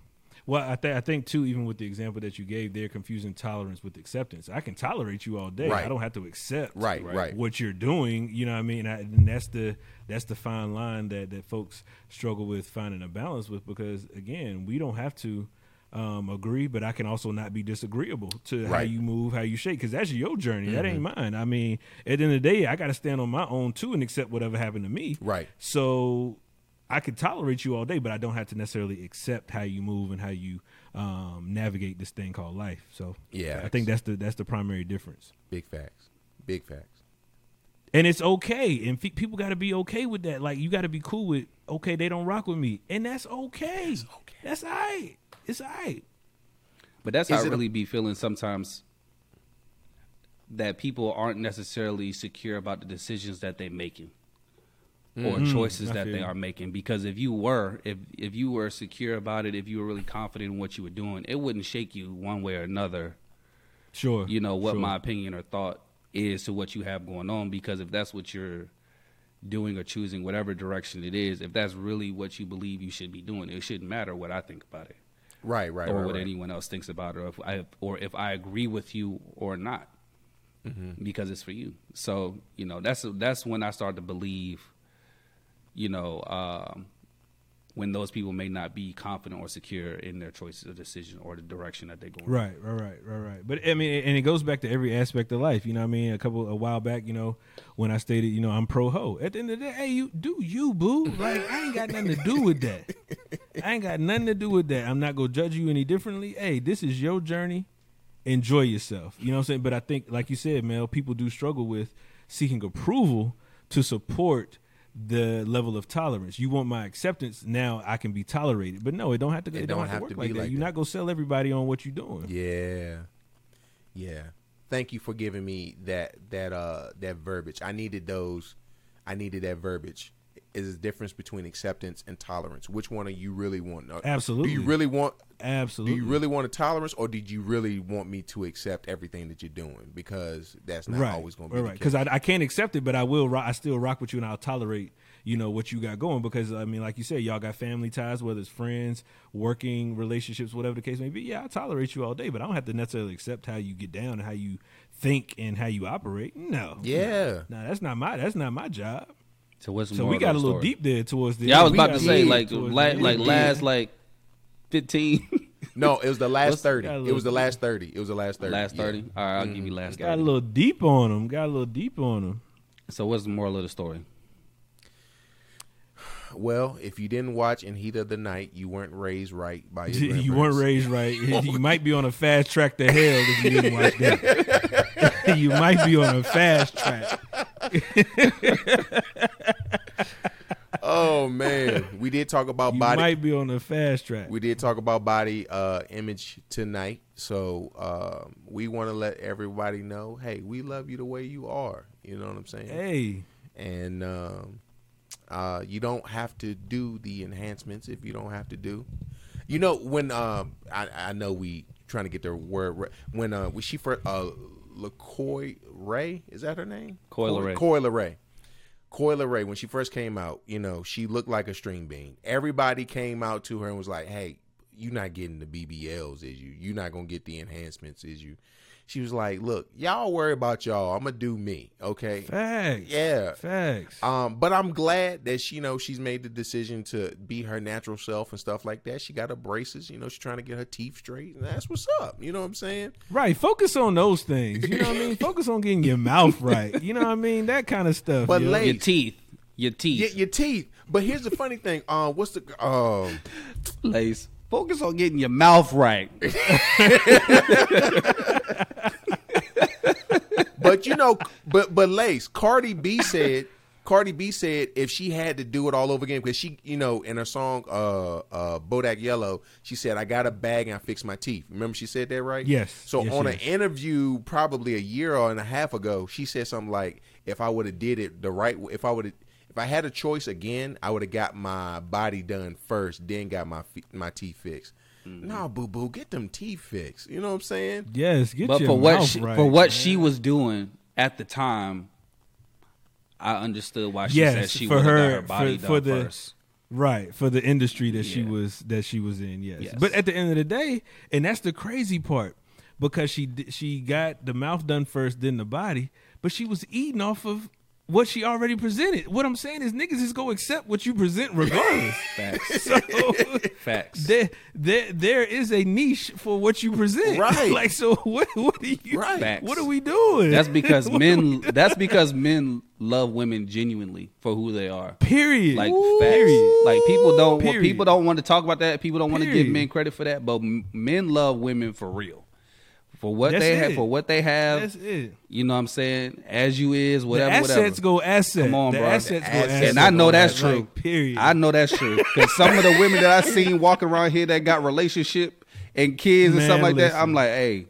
Well, I think I think too, even with the example that you gave, they're confusing tolerance with acceptance. I can tolerate you all day. Right. I don't have to accept Right, right. what you're doing. You know what I mean? I, and that's the that's the fine line that that folks struggle with finding a balance with because again, we don't have to um, agree, but I can also not be disagreeable to how you move, how you shake, because that's your journey. That ain't mine. I mean, at the end of the day, I got to stand on my own too and accept whatever happened to me. Right. So I could tolerate you all day, but I don't have to necessarily accept how you move and how you um, navigate this thing called life. So Yeah. I think that's the that's the primary difference. big facts, big facts. And it's okay, and fe- people got to be okay with that. Like you got to be cool with okay, they don't rock with me, and that's okay. That's okay. That's all right. It's all right. But that's Is how I it a- really be feeling sometimes that people aren't necessarily secure about the decisions that they're making or choices I that feel they are making. Because if you were, if if you were secure about it, if you were really confident in what you were doing, it wouldn't shake you one way or another. Sure. You know what sure. my opinion or thought is to what you have going on. Because if that's what you're doing or choosing, whatever direction it is, if that's really what you believe you should be doing, it shouldn't matter what I think about it Right, right, or right. what right. anyone else thinks about it, or if I or if I agree with you or not, Mm-hmm. because it's for you. So you know that's that's when I start to believe, you know, um, when those people may not be confident or secure in their choices or decision or the direction that they're going. Right, right, right, right, right. But I mean, and it goes back to every aspect of life. You know, I mean, a couple a while back, you know, when I stated, you know, I'm pro ho. At the end of the day, hey, you do you boo? Like I ain't got nothing to do with that. I ain't got nothing to do with that. I'm not gonna judge you any differently. Hey, this is your journey. Enjoy yourself. You know what I'm saying? But I think, like you said, Mel, people do struggle with seeking approval to support the level of tolerance. You want my acceptance, now I can be tolerated. But no, it don't have to. It, don't, have, to work like that. like You're that. not gonna sell everybody on what you're doing. Yeah, yeah. Thank you for giving me that that uh that verbiage. I needed those. I needed that verbiage. Is the difference between acceptance and tolerance? Which one are you really want? Uh, Absolutely. Do you really want? Absolutely. Do you really want a tolerance, or did you really want me to accept everything that you're doing? Because that's not right. always going to be right, the right. case. Because I, I can't accept it, but I will. Rock, I still rock with you, and I'll tolerate. You know what you got going because I mean, like you said, y'all got family ties, whether it's friends, working relationships, whatever the case may be. Yeah, I tolerate you all day, but I don't have to necessarily accept how you get down and how you think and how you operate. No. Yeah. No, that's not my. That's not my job. So what's So more we got a little story? deep there towards the. Yeah, I was we about to say like deep la- the like Yeah. last like fifteen, no, it was the last What's- thirty. It was the last thirty. It was the last thirty. last yeah. thirty. All right, I'll give you last Got a little deep on them. Got a little deep on them. So what's the moral of the story? Well, if you didn't watch in Heat of the Night, you weren't raised right by your you weren't raised right. you might be on a fast track to hell if you didn't watch that. you might be on a fast track. Oh man, we did talk about You body. might be on the fast track. We did talk about body uh, image tonight, so um, we want to let everybody know, hey, we love you the way you are. You know what I'm saying? Hey, And um, uh, you don't have to do the enhancements if you don't have to do. You know when um, I, I know we trying to get their word right. when uh, when she first uh, LaCoy Ray is that her name? Coi Leray. Coi Leray. Coi Leray, when she first came out, you know, she looked like a string bean. Everybody came out to her and was like, "Hey, you're not getting the BBLs, is you? You're not gonna get the enhancements, is you?" She was like, "Look, y'all worry about y'all. I'm gonna do me, okay?" facts. Yeah. facts. Um, but I'm glad that she, you know, she's made the decision to be her natural self and stuff like that. She got her braces, you know, she's trying to get her teeth straight, and that's what's up. You know what I'm saying? right. Focus on those things. You know what I mean? Focus on getting your mouth right. You know what I mean? That kind of stuff. But yo. late- Your teeth, your teeth, Your, your teeth. But here's the funny thing. Um, what's the um? Lace. Focus on getting your mouth right. But you know, but but Lace, Cardi B said, Cardi B said if she had to do it all over again, because she, you know, in her song uh uh Bodak Yellow, she said, I got a bag and I fixed my teeth. Remember she said that, right? Yes. So Yes, on yes. an interview probably a year or and a half ago, she said something like, If I would have did it the right way, if I would have if I had a choice again, I would have got my body done first, then got my my teeth fixed. Mm-hmm. No, boo boo, get them teeth fixed. You know what I'm saying? Yes, get but your for what she, right, for what man. she was doing at the time, I understood why she Yes, said she for would got her- her body for- done for the- first. right for the industry that she was that she was in. Yes. Yes. but at the end of the day, and that's the crazy part because she she got the mouth done first, then the body, but she was eating off of what she already presented. What I'm saying is, niggas is gonna accept what you present regardless. Facts. so. Facts. There, there, there is a niche for what you present. Right. like, so what? What are you? Right. Facts. What are we doing? That's because men. That's because men love women genuinely for who they are. Period. Like Period. facts. Like people don't. Period. People don't want to talk about that. People don't want to give men credit for that. But men love women for real. For what That's they it. have. For what they have. That's it. You know what I'm saying? As you is, whatever, the assets whatever. go asset. Come on, the bro. assets The go assets asset. and I know that's Like, true. period. I know that's true because some of the women that I seen walking around here that got relationship and kids and Man, stuff like listen. that, I'm like, hey,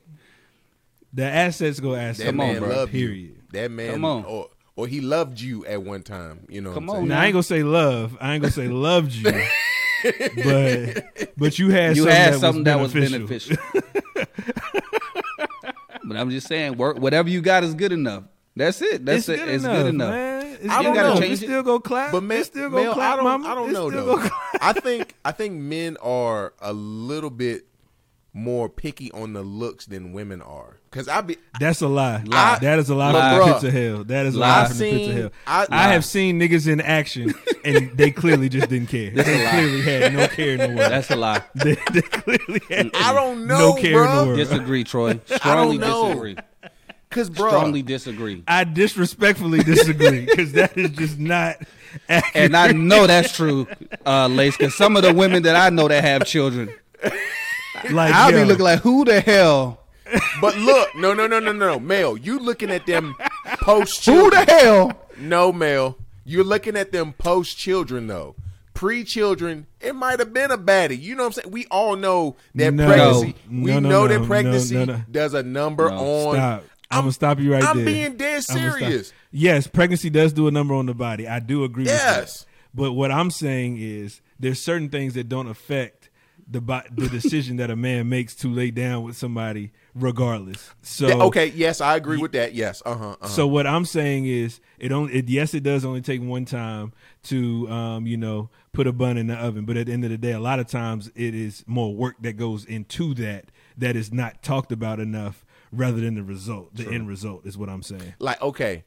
the assets go asset. That Come on, bro. loved Period. you. That man, Come on. or or he loved you at one time. You know, Come what I'm on? Now I ain't gonna say love. I ain't gonna say loved you. but but you had you something had that something that was beneficial. beneficial. but I'm just saying, work whatever you got is good enough. That's it. That's it's it. good it's enough, good enough. Man. It's I don't enough. know. It Change it. still go clap. But men still go Mel, clap, I don't, mama. I don't know though. I think I think men are a little bit more picky on the looks than women are. Cause I be That's a lie. Lie. that is a lie Lie. from the pits of hell. That is a Lie. lie I've from the pits of hell. I- I, have seen niggas in action, and they clearly just didn't care. That's a they lie. clearly had no care in the world. That's a lie. they, they clearly had I don't know, no care in the world. Disagree, Troy. Strongly know. disagree. cause bro, Strongly disagree. I disrespectfully disagree because that is just not. Accurate. And I know that's true, uh, Lace, because some of the women that I know that have children, like I'll yo, be looking like, who the hell? But look, no, no, no, no, no, Mel, you looking at them post Who the hell? No, Mel, you're looking at them post children though. Pre children, it might have been a baddie. You know what I'm saying? We all know that No. pregnancy. No, we no, know no, that pregnancy no, no. does a number No, on. Stop. I'm, gonna stop you right now. I'm there. being dead I'm gonna stop. serious. Yes, pregnancy does do a number on the body. I do agree with Yes. that. But what I'm saying is there's certain things that don't affect the the decision that a man makes to lay down with somebody regardless. So okay, yes, I agree with that. Yes, uh huh. Uh-huh. So what I'm saying is, it only it, yes, it does only take one time to um, you know put a bun in the oven, but at the end of the day, a lot of times it is more work that goes into that that is not talked about enough, rather than the result. The end result is what I'm saying. like, okay,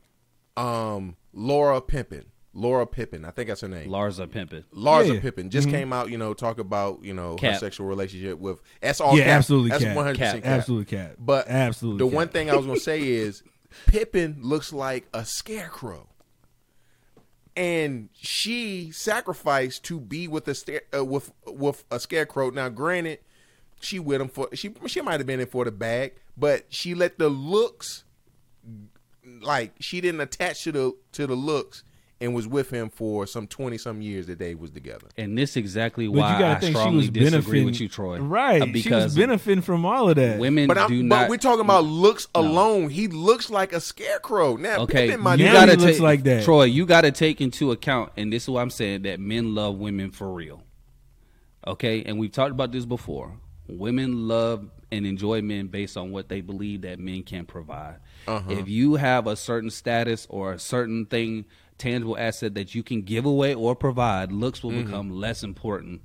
um, Laura Pimpin, Laura Pippen, I think that's her name. Larsa Pippen. Larsa Yeah. Pippen just came out, you know, talk about you know her sexual relationship with. That's all. Yeah, cap. absolutely That's one hundred percent Cap. cap. Absolutely cat. But absolutely, the cat. one thing I was gonna say is Pippen looks like a scarecrow, and she sacrificed to be with a sta- uh, with with a scarecrow. Now, granted, she with him for she she might have been in for the bag, but she let the looks like she didn't attach to the to the looks and was with him for some twenty some years that they was together. And this exactly But why you gotta I think she strongly was disagree benefiting with you, Troy. Right, Uh, she because was benefiting from all of that. women But, do I'm, not. but we're talking about looks alone. He looks like a scarecrow. Now, Okay, Pippen you gotta he looks take like that. Troy. You got to take into account, and this is what I'm saying that men love women for real. Okay, and we've talked about this before. Women love and enjoy men based on what they believe that men can provide. Uh-huh. If you have a certain status or a certain thing, tangible asset that you can give away or provide, looks will become less important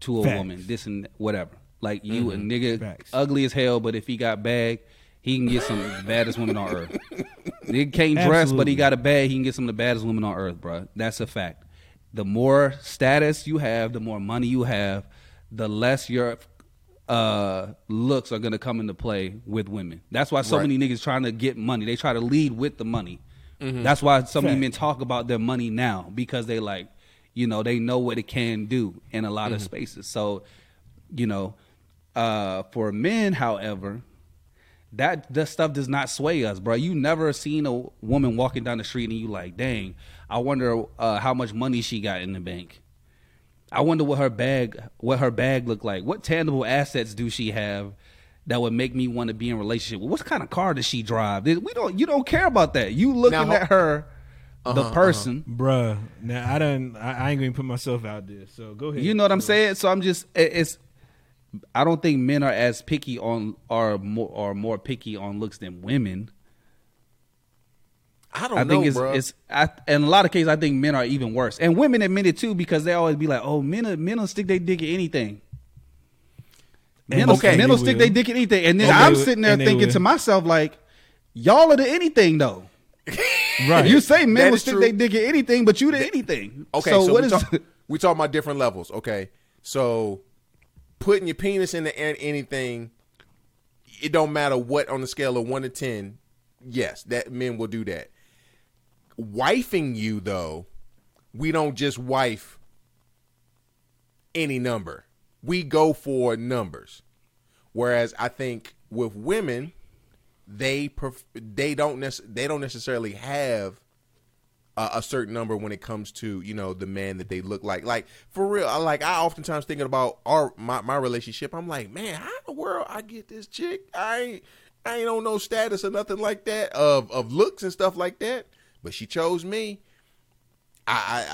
to a Facts. woman. This and whatever. Like you, a nigga, Facts. ugly as hell, but if he got bag, he can get some of the baddest women on earth. Nigga can't dress, but he got a bag. He can get some of the baddest women on earth, bro. That's a fact. The more status you have, the more money you have, the less your uh, looks are gonna come into play with women. That's why so Right. many niggas trying to get money. They try to lead with the money. That's why so many men talk about their money now because they like, you know, they know what it can do in a lot of spaces. So, you know, uh, for men, however, that that stuff does not sway us, bro. You never seen a woman walking down the street and you like, dang, I wonder uh, how much money she got in the bank. I wonder what her bag what her bag looked like. What tangible assets do she have that would make me want to be in a relationship? with? What kind of car does she drive? We don't you don't care about that. You looking Now, at her, the Uh-huh, person. Bruh, now I don't. I, I ain't gonna put myself out there. So go ahead. You know what I'm saying? So I'm just it- it's. I don't think men are as picky on are more are more picky on looks than women. I don't I know, think it's bro. it's I, in a lot of cases I think men are even worse, and women admit it too because they always be like, "Oh, men are- men will stick their dick at anything." Men, And okay. men will they stick will. their dick at anything, and then Okay, I'm sitting there thinking will. to myself like, "Y'all are the anything though." Right. You say men That will stick true. their dick at anything, but you the anything. Okay, so, so, what we, is? talk, we talking about different levels. Okay, so putting your penis in the an- anything, it don't matter what on the scale of one to ten. Yes, that men will do that. Wifing you though, we don't just wife any number. We go for numbers. Whereas I think with women, they pref- they don't nec- they don't necessarily have a, a certain number when it comes to you know the man that they look like. Like for real, I like I oftentimes thinking about our my, my relationship. I'm like, man, how in the world I get this chick? I ain't I ain't on no status or nothing like that of of looks and stuff like that. But she chose me. I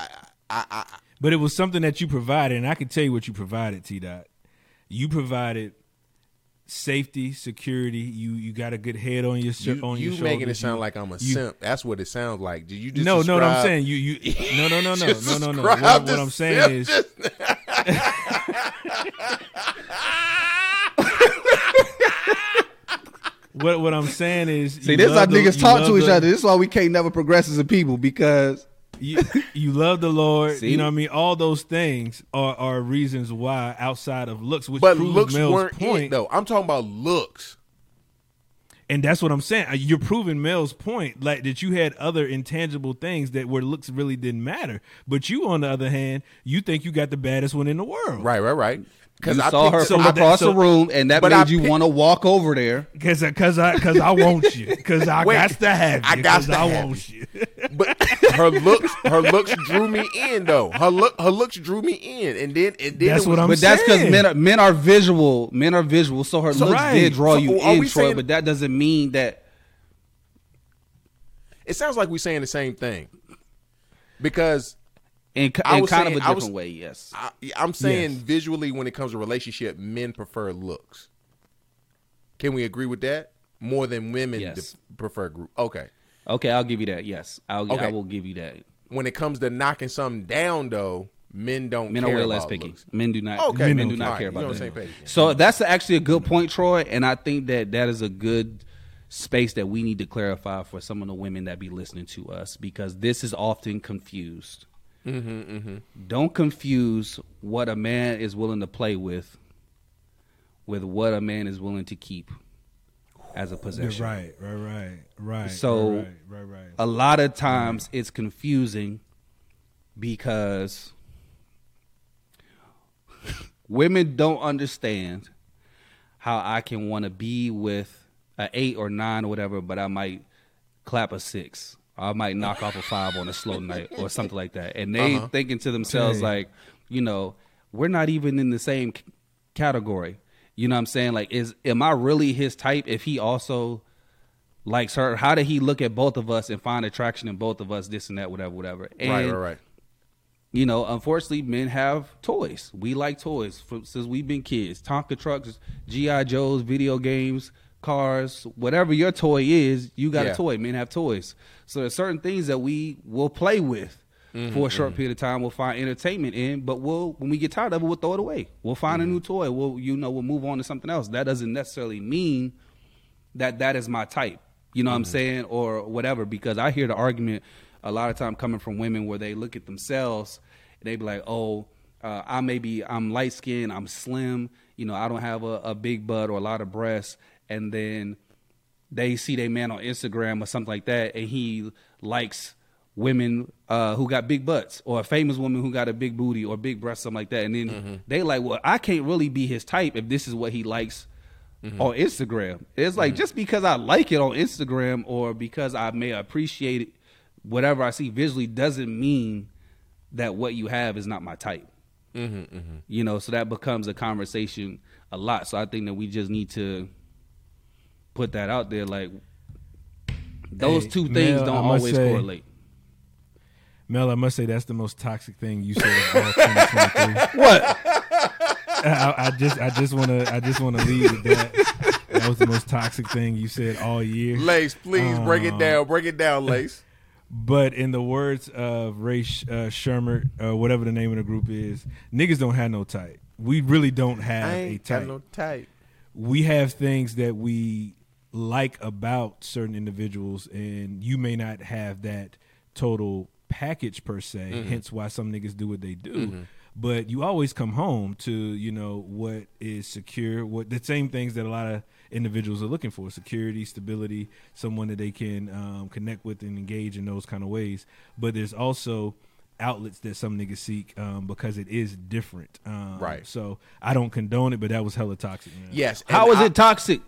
I I I, I But it was something that you provided, and I can tell you what you provided, T Dot. You provided safety, security. You you got a good head on your you, on your you making it sound You- like I'm a you- simp. That's what it sounds like. Did you just no, no, no. I'm saying you, you. No, no, no, no, just no, no, no. What, what I'm saying is, simp what what I'm saying is, See, this is how love the- niggas talk to each the- other. This is why we can't never progress as a people because you, you love the Lord. See? You know what I mean? All those things are, are reasons why outside of looks, which But proves looks Mel's weren't point. it though. I'm talking about looks. And that's what I'm saying. You're proving Mel's point, like that you had other intangible things that where looks really didn't matter. But you, on the other hand, you think you got the baddest one in the world, Right, right, right. You I saw her picked- so from I- across so- the room, and that made I you picked- want to walk over there. Because because I because I want you because I Wait, got to have you I got 'cause to I have want you. But her looks, her looks drew me in though. Her look, her looks drew me in, and then, and then That's it what I'm But that's because men are men are visual. Men are visual, so her So- looks Right. did draw So you in, Troy. saying- but that doesn't mean that. It sounds like we're saying the same thing, because In, in kind saying- of a different was- way, yes. I, I'm saying Yes. visually when it comes to relationship, men prefer looks. Can we agree with that more than women Yes. def- prefer group? Okay. Okay, I'll give you that. Yes, I'll. I Okay. will give you that. When it comes to knocking something down, though, men don't. Men are care way less about picky. looks. Men do not. Okay. men Men do don't not care. care about the that. same page. So that's actually a good point, Troy, and I think that that is a good space that we need to clarify for some of the women that be listening to us because this is often confused. Mm-hmm, mm-hmm. Don't confuse what a man is willing to play with with what a man is willing to keep as a possession. right, right, right, right. So- right, right, right. a lot of times it's confusing because women don't understand how I can want to be with a eight or nine or whatever, but I might clap a six. Or I might knock off a five on a slow night or something like that. And they Uh-huh. thinking to themselves Dang. like, you know, we're not even in the same c- category. You know what I'm saying? Like, is am I really his type if he also likes her? How did he look at both of us and find attraction in both of us? This and that, whatever, whatever. And, right, right, right. You know, unfortunately, men have toys. We like toys from, since we've been kids. Tonka trucks, GI Joes, video games, cars, whatever your toy is, you got Yeah. a toy. Men have toys. So there's certain things that we will play with Mm-hmm, for a short period of time. We'll find entertainment in, but we'll when we get tired of it, we'll throw it away. We'll find Mm-hmm. a new toy. We'll you know we'll move on to something else. That doesn't necessarily mean that that is my type. You know what I'm saying, or whatever. Because I hear the argument a lot of time coming from women where they look at themselves and they be like, "Oh, uh, I maybe I'm light skinned, I'm slim, you know, I don't have a, a big butt or a lot of breasts," and then they see their man on Instagram or something like that, and he likes women uh, who got big butts or a famous woman who got a big booty or big breasts, something like that. And then mm-hmm. they like, well, I can't really be his type if this is what he likes mm-hmm. on Instagram. It's like mm-hmm. just because I like it on Instagram or because I may appreciate it, whatever I see visually doesn't mean that what you have is not my type. You know, so that becomes a conversation a lot. So I think that we just need to put that out there. Like those Hey, two things Mel, don't always say- correlate. Mel, I must say that's the most toxic thing you said of all 2023. What? I, I just, I just want to, I just want to leave with that. That was the most toxic thing you said all year. Lace, please break it Um, down. Break it down, Lace. But in the words of Rae Sh- uh, Sremmurd, uh, whatever the name of the group is, niggas don't have no type. We really don't have I a ain't type. got no type. we have things that we like about certain individuals, and you may not have that total package per se. Mm-hmm. Hence, why some niggas do what they do. But you always come home to you know what is secure, what the same things that a lot of individuals are looking for: security, stability, someone that they can um, connect with and engage in those kind of ways. But there's also outlets that some niggas seek um, because it is different. Um, Right. So I don't condone it, but that was hella toxic. Man. Yes. How and was I- it toxic?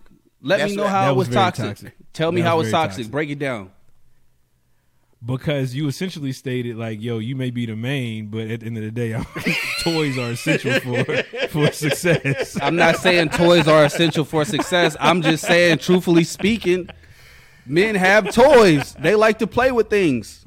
Let That's me know what- how it was was toxic. toxic. Tell me That how was it's toxic. toxic. Break it down. because you essentially stated like, "Yo, you may be the main, but at the end of the day, toys are essential for for success." I'm not saying toys are essential for success. I'm just saying, truthfully speaking, men have toys. They like to play with things.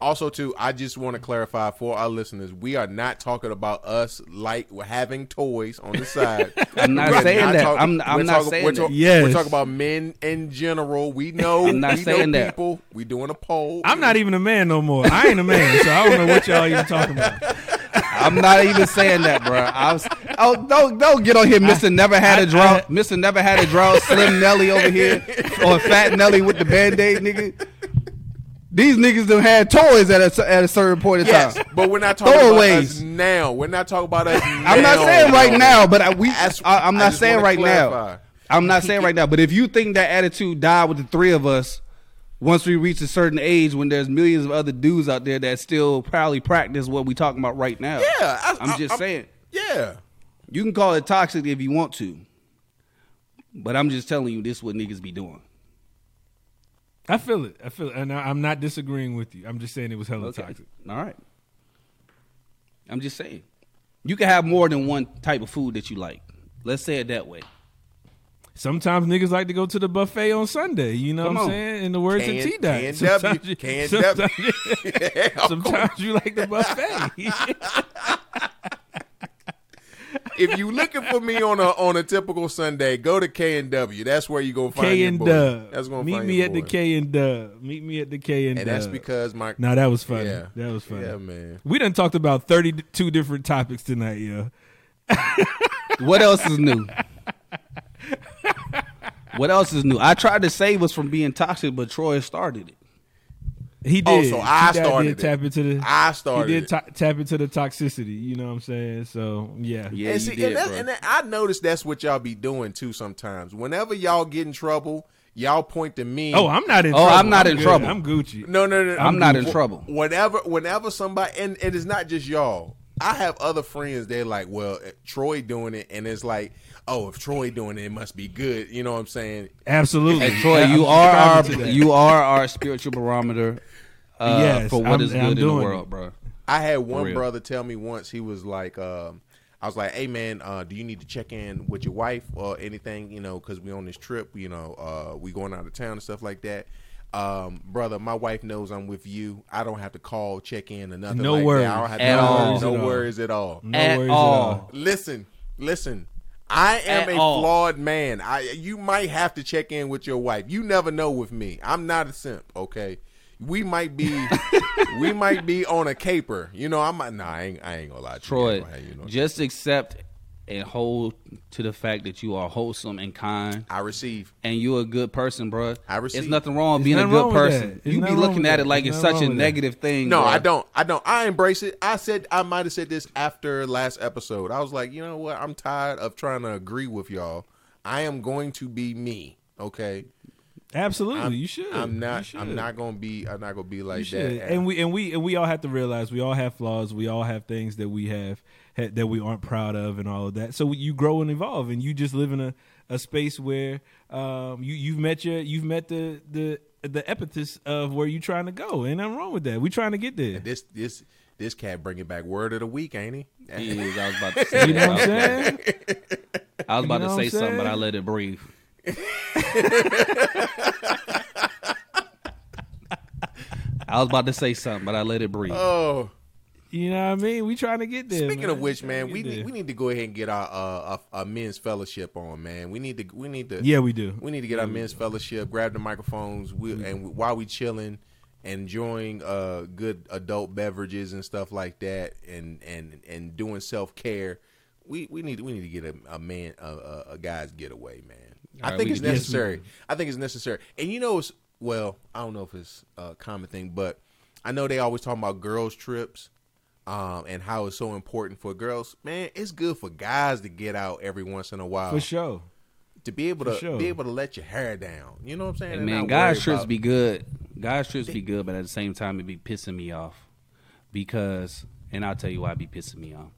Also, too, I just want to clarify for our listeners: we are not talking about us like having toys on the side. I'm not We're saying that. talking- I'm- I'm we're not talking- saying we're that. talk- Yes. we're talking about men in general. We know. I'm not we saying know that. people. We doing a poll. I'm not even a man no more. I ain't a man, so I don't know what y'all even talking about. I'm not even saying that, bro. I was, oh, don't don't get on here, Mister Never Had a I- Drought, Mister Never Had a Drought, Slim Nelly over here, or Fat Nelly with the Band Aid, nigga. These niggas done had toys at a at a certain point in Yes, time. but we're not talking about us now. We're not talking about us. I'm not saying right now, but I, we, I, I'm not saying right clarify. now. I'm not saying right now. But if you think that attitude died with the three of us, once we reach a certain age, when there's millions of other dudes out there that still probably practice what we talking about right now. Yeah, I, I'm I- just I'm- saying. Yeah, You can call it toxic if you want to, but I'm just telling you this is what niggas be doing. I feel it. I feel it, and I, I'm not disagreeing with you. I'm just saying it was hella Okay. toxic. All right. I'm just saying. You can have more than one type of food that you like. Let's say it that way. Sometimes niggas like to go to the buffet on Sunday. You know Come what I'm on. saying? In the words Can- of T Dot. can Sometimes, W, you- sometimes, sometimes you like the buffet. if you looking for me on a on a typical Sunday, go to K and W. That's where you go to find K and boy. Dub. That's gonna Meet find me your at the. K and Dub. Meet me at the K and And Dub. that's because my No, that was funny. Yeah. That was funny. yeah man. We done talked about 32 different topics tonight, yo. What else is new? what else is new? I tried to save us from being toxic, but Troy started it. He did. Oh, did. so I T-Dot started did tap into the. I started He did it. tap into the toxicity. You know what I'm saying? So yeah. Yeah, and see, did, and, that, and that, I noticed that's what y'all be doing too. Sometimes, whenever y'all get in trouble, y'all point to me. Oh, I'm not in. Oh, trouble. I'm not in good. trouble. I'm Gucci. no, no, no. no. I'm not in trouble. Whenever, whenever somebody, and, and it's not just y'all. I have other friends. They're like, well, eh, Troy doing it, and it's like, oh, if Troy doing it, it must be good. You know what I'm saying? Absolutely. Hey, Troy, you are our subscribing to that. you are our spiritual barometer uh, Yes, for what I'm- is I'm good in the doing world, it. bro. I had one brother tell me once. He was like, um, I was like, "Hey man, uh, do you need to check in with your wife or anything? You know, because we on this trip. You know, uh, we going out of town and stuff like that." Um, brother, my wife knows I'm with you. I don't have to call, check in, or nothing. No like worries. That. I don't have At no all. worries, no At all. worries at all. No At worries all. at all. Listen, listen. I am At a all. flawed man. I you might have to check in with your wife. You never know with me. I'm not a simp, okay? We might be we might be on a caper. You know, I'm not nah, I ain't I ain't gonna lie to you. Troy, ain't gonna have you know. just accept and hold to the fact that you are wholesome and kind, I receive. and you're a good person, bro. I receive. There's nothing wrong with There's being a good person. You be looking at that. it like There's it's such a wrong with that. negative thing. No, bro. I don't. I don't. I embrace it. I said I might have said this after last episode. I was like, you know what? I'm tired of trying to agree with y'all. I am going to be me. Okay. Absolutely, I'm, you should. I'm not. should. I'm not gonna be. I'm not gonna be like should. that. And we and we and we all have to realize we all have flaws. We all have things that we have ha- that we aren't proud of, and all of that. So you grow and evolve, and you just live in a a space where um, you you've met your you've met the the the epithets of where you're trying to go, and I'm wrong with that. We trying to get there. This this this cat bringing back word of the week, ain't he? He is. I was about to say. You know what I'm saying? I was about You know to say something, but I let it breathe. I was about to say something, but I let it breathe. Oh, You know what I mean? We trying to get there. speaking man. of which, man, we need, we need to go ahead and get our uh, a, a men's fellowship on, man. We need to we need to yeah, we do. we need to get our men's fellowship, grab the microphones, we, Mm-hmm. and while we chilling, enjoying uh good adult beverages and stuff like that, and and and doing self care. We, we need we need to get a, a man a, a, a guy's getaway, man. I All right, think it's can do it. necessary. I think it's necessary. And you know, it's well, I don't know if it's a common thing, but I know they always talk about girls trips, um, and how it's so important for girls. Man, it's good for guys to get out every once in a while For sure. to be able to sure. be able to let your hair down. You know what I'm saying? Hey, And man, guys worry trips about- be good. Guys trips be good, but at the same time, it be pissing me off because, and I'll tell you why it be pissing me off.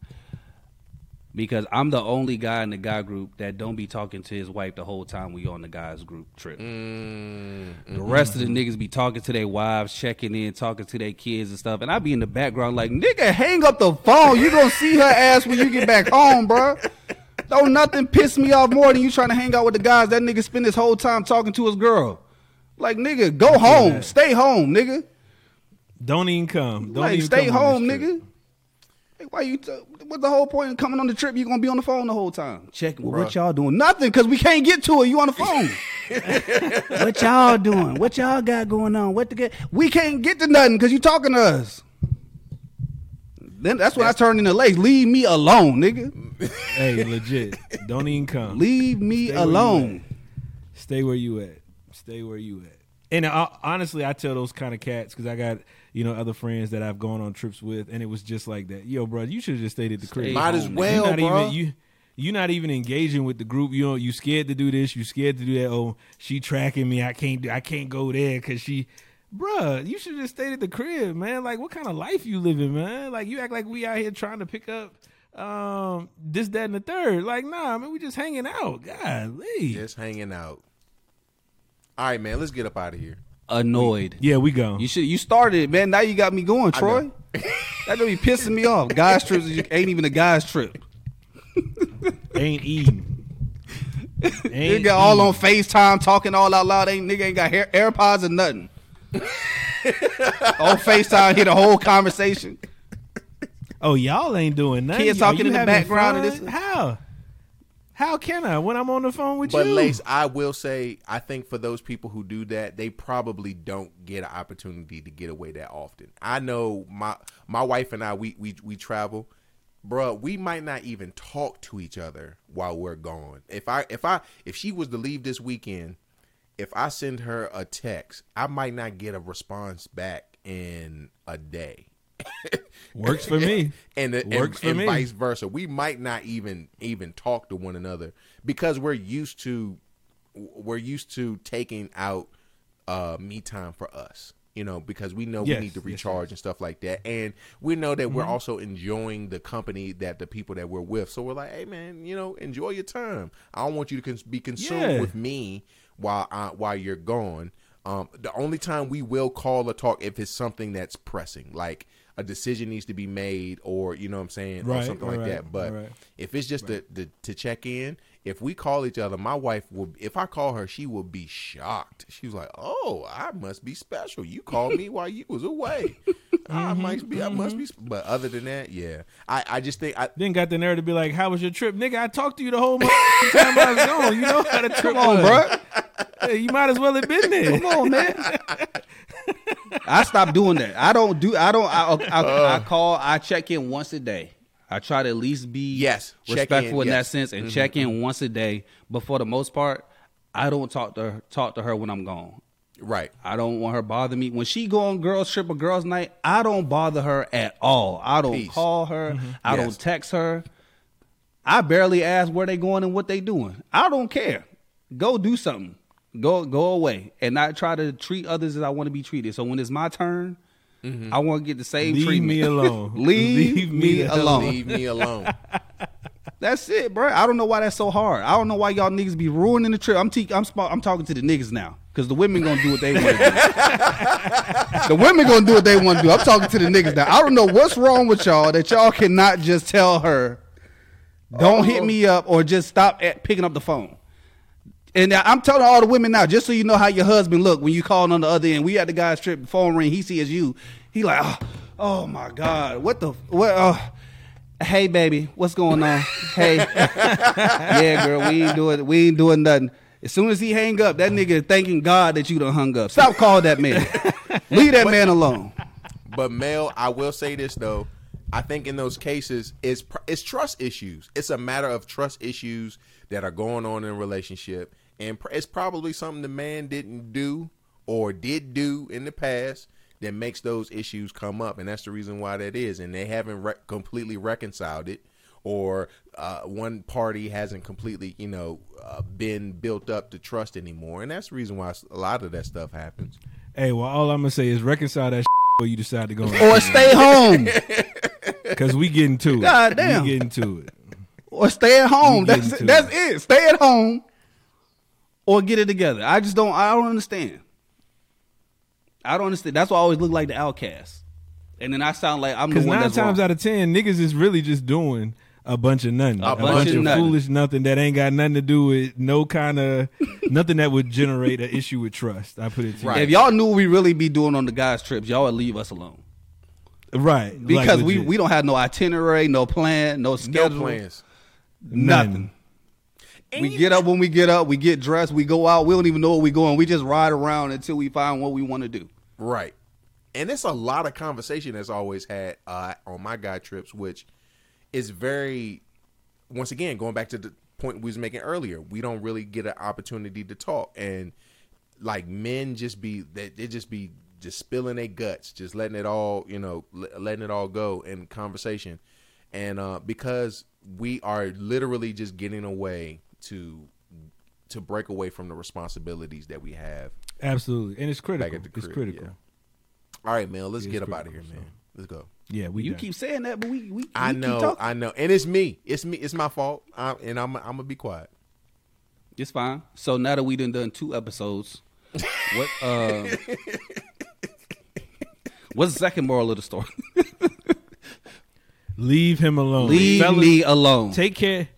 Because I'm the only guy in the guy group that don't be talking to his wife the whole time we on the guys group trip. Mm, The rest of the niggas be talking to their wives, checking in, talking to their kids and stuff, and I be in the background like, nigga, hang up the phone. You gonna see her ass when you get back home, bro. Don't nothing piss me off more than you trying to hang out with the guys. That nigga spend his whole time talking to his girl. Like, nigga, go home, stay home, nigga. Don't even come. Don't like, even stay come home, this trip. nigga. Hey, why you? T- what's the whole point of coming on the trip? You're gonna be on the phone the whole time, checking. Well, what y'all doing? Nothing, because we can't get to it. You on the phone. what y'all doing? What y'all got going on? What the get? We can't get to nothing because you talking to us. Then that's when I turn into legs. Leave me alone, nigga. Hey, legit. Don't even come. Leave me Stay where alone. Stay where you at. Stay where you at. And uh, honestly, I tell those kind of cats because I got you know other friends that I've gone on trips with, and it was just like that. Yo, bro, you should have just stayed at the crib. Might as well, you not bro. even you. You're not even engaging with the group. You know, you scared to do this. You scared to do that. Oh, she tracking me. I can't. do I can't go there because she. Bruh, you should just stayed at the crib, man. Like, what kind of life you living, man? Like, you act like we out here trying to pick up um this, that, and the third. Like, nah, man, we just hanging out. Golly. Just hanging out. All right, man. Let's get up out of here. Annoyed. Yeah, we go. You should. You started man. Now you got me going, Troy. that don't be pissing me off. Guys trips ain't even a guys trip. Ain't. Nigga Ain't all on FaceTime talking all out loud. Ain't nigga ain't got hair, AirPods or nothing. on FaceTime, hear the whole conversation. Oh, y'all ain't doing nothing. Kids talking in the background of fun? this- How? How can I when I'm on the phone with But you? But Lace, I will say, I think for those people who do that, they probably don't get an opportunity to get away that often. I know my my wife and I, we we we travel, Bruh, We might not even talk to each other while we're gone. If I if I if she was to leave this weekend, if I send her a text, I might not get a response back in a day. Works for me. and and, Works for and me. vice versa. We might not even even talk to one another because we're used to we're used to taking out uh me time for us. You know, because we know Yes, we need to yes, recharge and stuff like that, and we know that we're also enjoying the company that the people that we're with. So we're like, hey man, you know, enjoy your time. I don't want you to cons- be consumed Yeah. with me while I, while you're gone. Um, the only time we will call or talk if it's something that's pressing, like a decision needs to be made, or you know what I'm saying, or something right, like right, that. But right. if it's just to, to to check in, if we call each other, my wife will. If I call her, she will be shocked. She was like, "Oh, I must be special. You called me while you was away. I might be. I must be." But other than that, yeah, I I just think I Then got the nerve to be like, "How was your trip, nigga? I talked to you the whole time I was gone. You know how the trip Come on, was. bro. Hey, you might as well have been there. Come on, man. I stopped doing that. I don't do. I don't. I, I, Uh. I call. I check in once a day. I try to at least be Yes, respectful in, in, yes. that sense and mm-hmm, check in mm-hmm. once a day. But for the most part, I don't talk to her, talk to her when I'm gone. right. I don't want her bother me when she go on girls trip or girls night. I don't bother her at all. I don't Peace. call her. Mm-hmm. I Yes. don't text her. I barely ask where they going and what they doing. I don't care. Go do something. Go go away and not try to treat others as I want to be treated. So when it's my turn, Mm-hmm. I want to get the same treatment. Leave treatment. me alone. Leave, Leave me me the hell alone. Leave me alone. That's it, bro. I don't know why that's so hard. I don't know why y'all niggas be ruining the trip. I'm te- I'm sp- I'm talking to the niggas now because the women gonna do what they want to do. the women gonna do what they want to do. I'm talking to the niggas now. I don't know what's wrong with y'all that y'all cannot just tell her, don't hit oh. me up or just stop at picking up the phone. And I'm telling all the women now, just so you know how your husband look when you calling on the other end. We had the guy's trip, the phone ring, he sees you. He like, oh, oh my god, what the what? Uh, hey baby, what's going on? hey, yeah, girl, we ain't doing we ain't doing nothing. As soon as he hang up, that nigga thanking God that you done hung up. Stop calling that man. Leave that man alone. But Mel, I will say this though. I think in those cases, it's it's trust issues. It's a matter of trust issues that are going on in a relationship, and pr- it's probably something the man didn't do or did do in the past that makes those issues come up, and that's the reason why that is. And they haven't re- completely reconciled it, or uh, one party hasn't completely, you know, uh, been built up to trust anymore, and that's the reason why a lot of that stuff happens. Hey, well, all I'm gonna say is reconcile that before you decide to go. Or stay home. because we getting to it. God damn. we getting to it. or stay at home. That's getting to that's it. it. Stay at home or get it together. I just don't. I don't understand. I don't understand. That's why I always look like the outcast, and then I sound like I'm the Because one nine that's times wrong. out of ten, niggas is really just doing a bunch of nothing, A a, bunch bunch, of of nothing. foolish nothing that ain't got nothing to do with no kind of nothing that would generate an issue with trust. I put it to you. Right. If y'all knew what we really be doing on the guys' trips, y'all would leave us alone right? Like because we we don't have no itinerary, no plan, no No schedule, plans. nothing. We get up when we get up. We get dressed. We go out. We don't even know where we're going. We just ride around until we find what we want to do. Right. And it's a lot of conversation that's always had uh, on my guy trips, which is very, once again, going back to the point we was making earlier, we don't really get an opportunity to talk. And like men just be, they, they just be just spilling their guts, just letting it all, you know, letting it all go in conversation. And uh, because we are literally just getting away to to break away from the responsibilities that we have absolutely, and it's critical. back at the it's critical. yeah. All right, man. Let's It's get up out of here, critical, man. Let's go. Yeah, we. you done. keep saying that, but we we, I we know, Keep talking. I know, and it's me. It's me. It's my fault. I, and I'm, I'm gonna be quiet. It's fine. So now that we done done two episodes, what uh what's the second moral of the story? Leave him alone. Leave Fellas, me alone. Take care.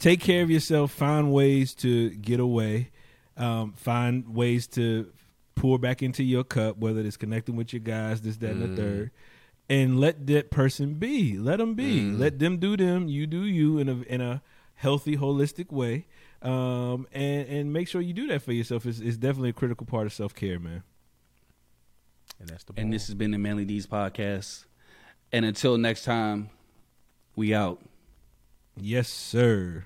Take care of yourself. Find ways to get away. Um, find ways to pour back into your cup, whether it's connecting with your guys, this, that, and the third. And let that person be. Let them be. Let them do them. You do you in a in a healthy, holistic way. Um, and and make sure you do that for yourself. It's, it's definitely a critical part of self care, man. And that's the. and this has been the Manly Deeds podcast. And until next time, we out. Yes, sir.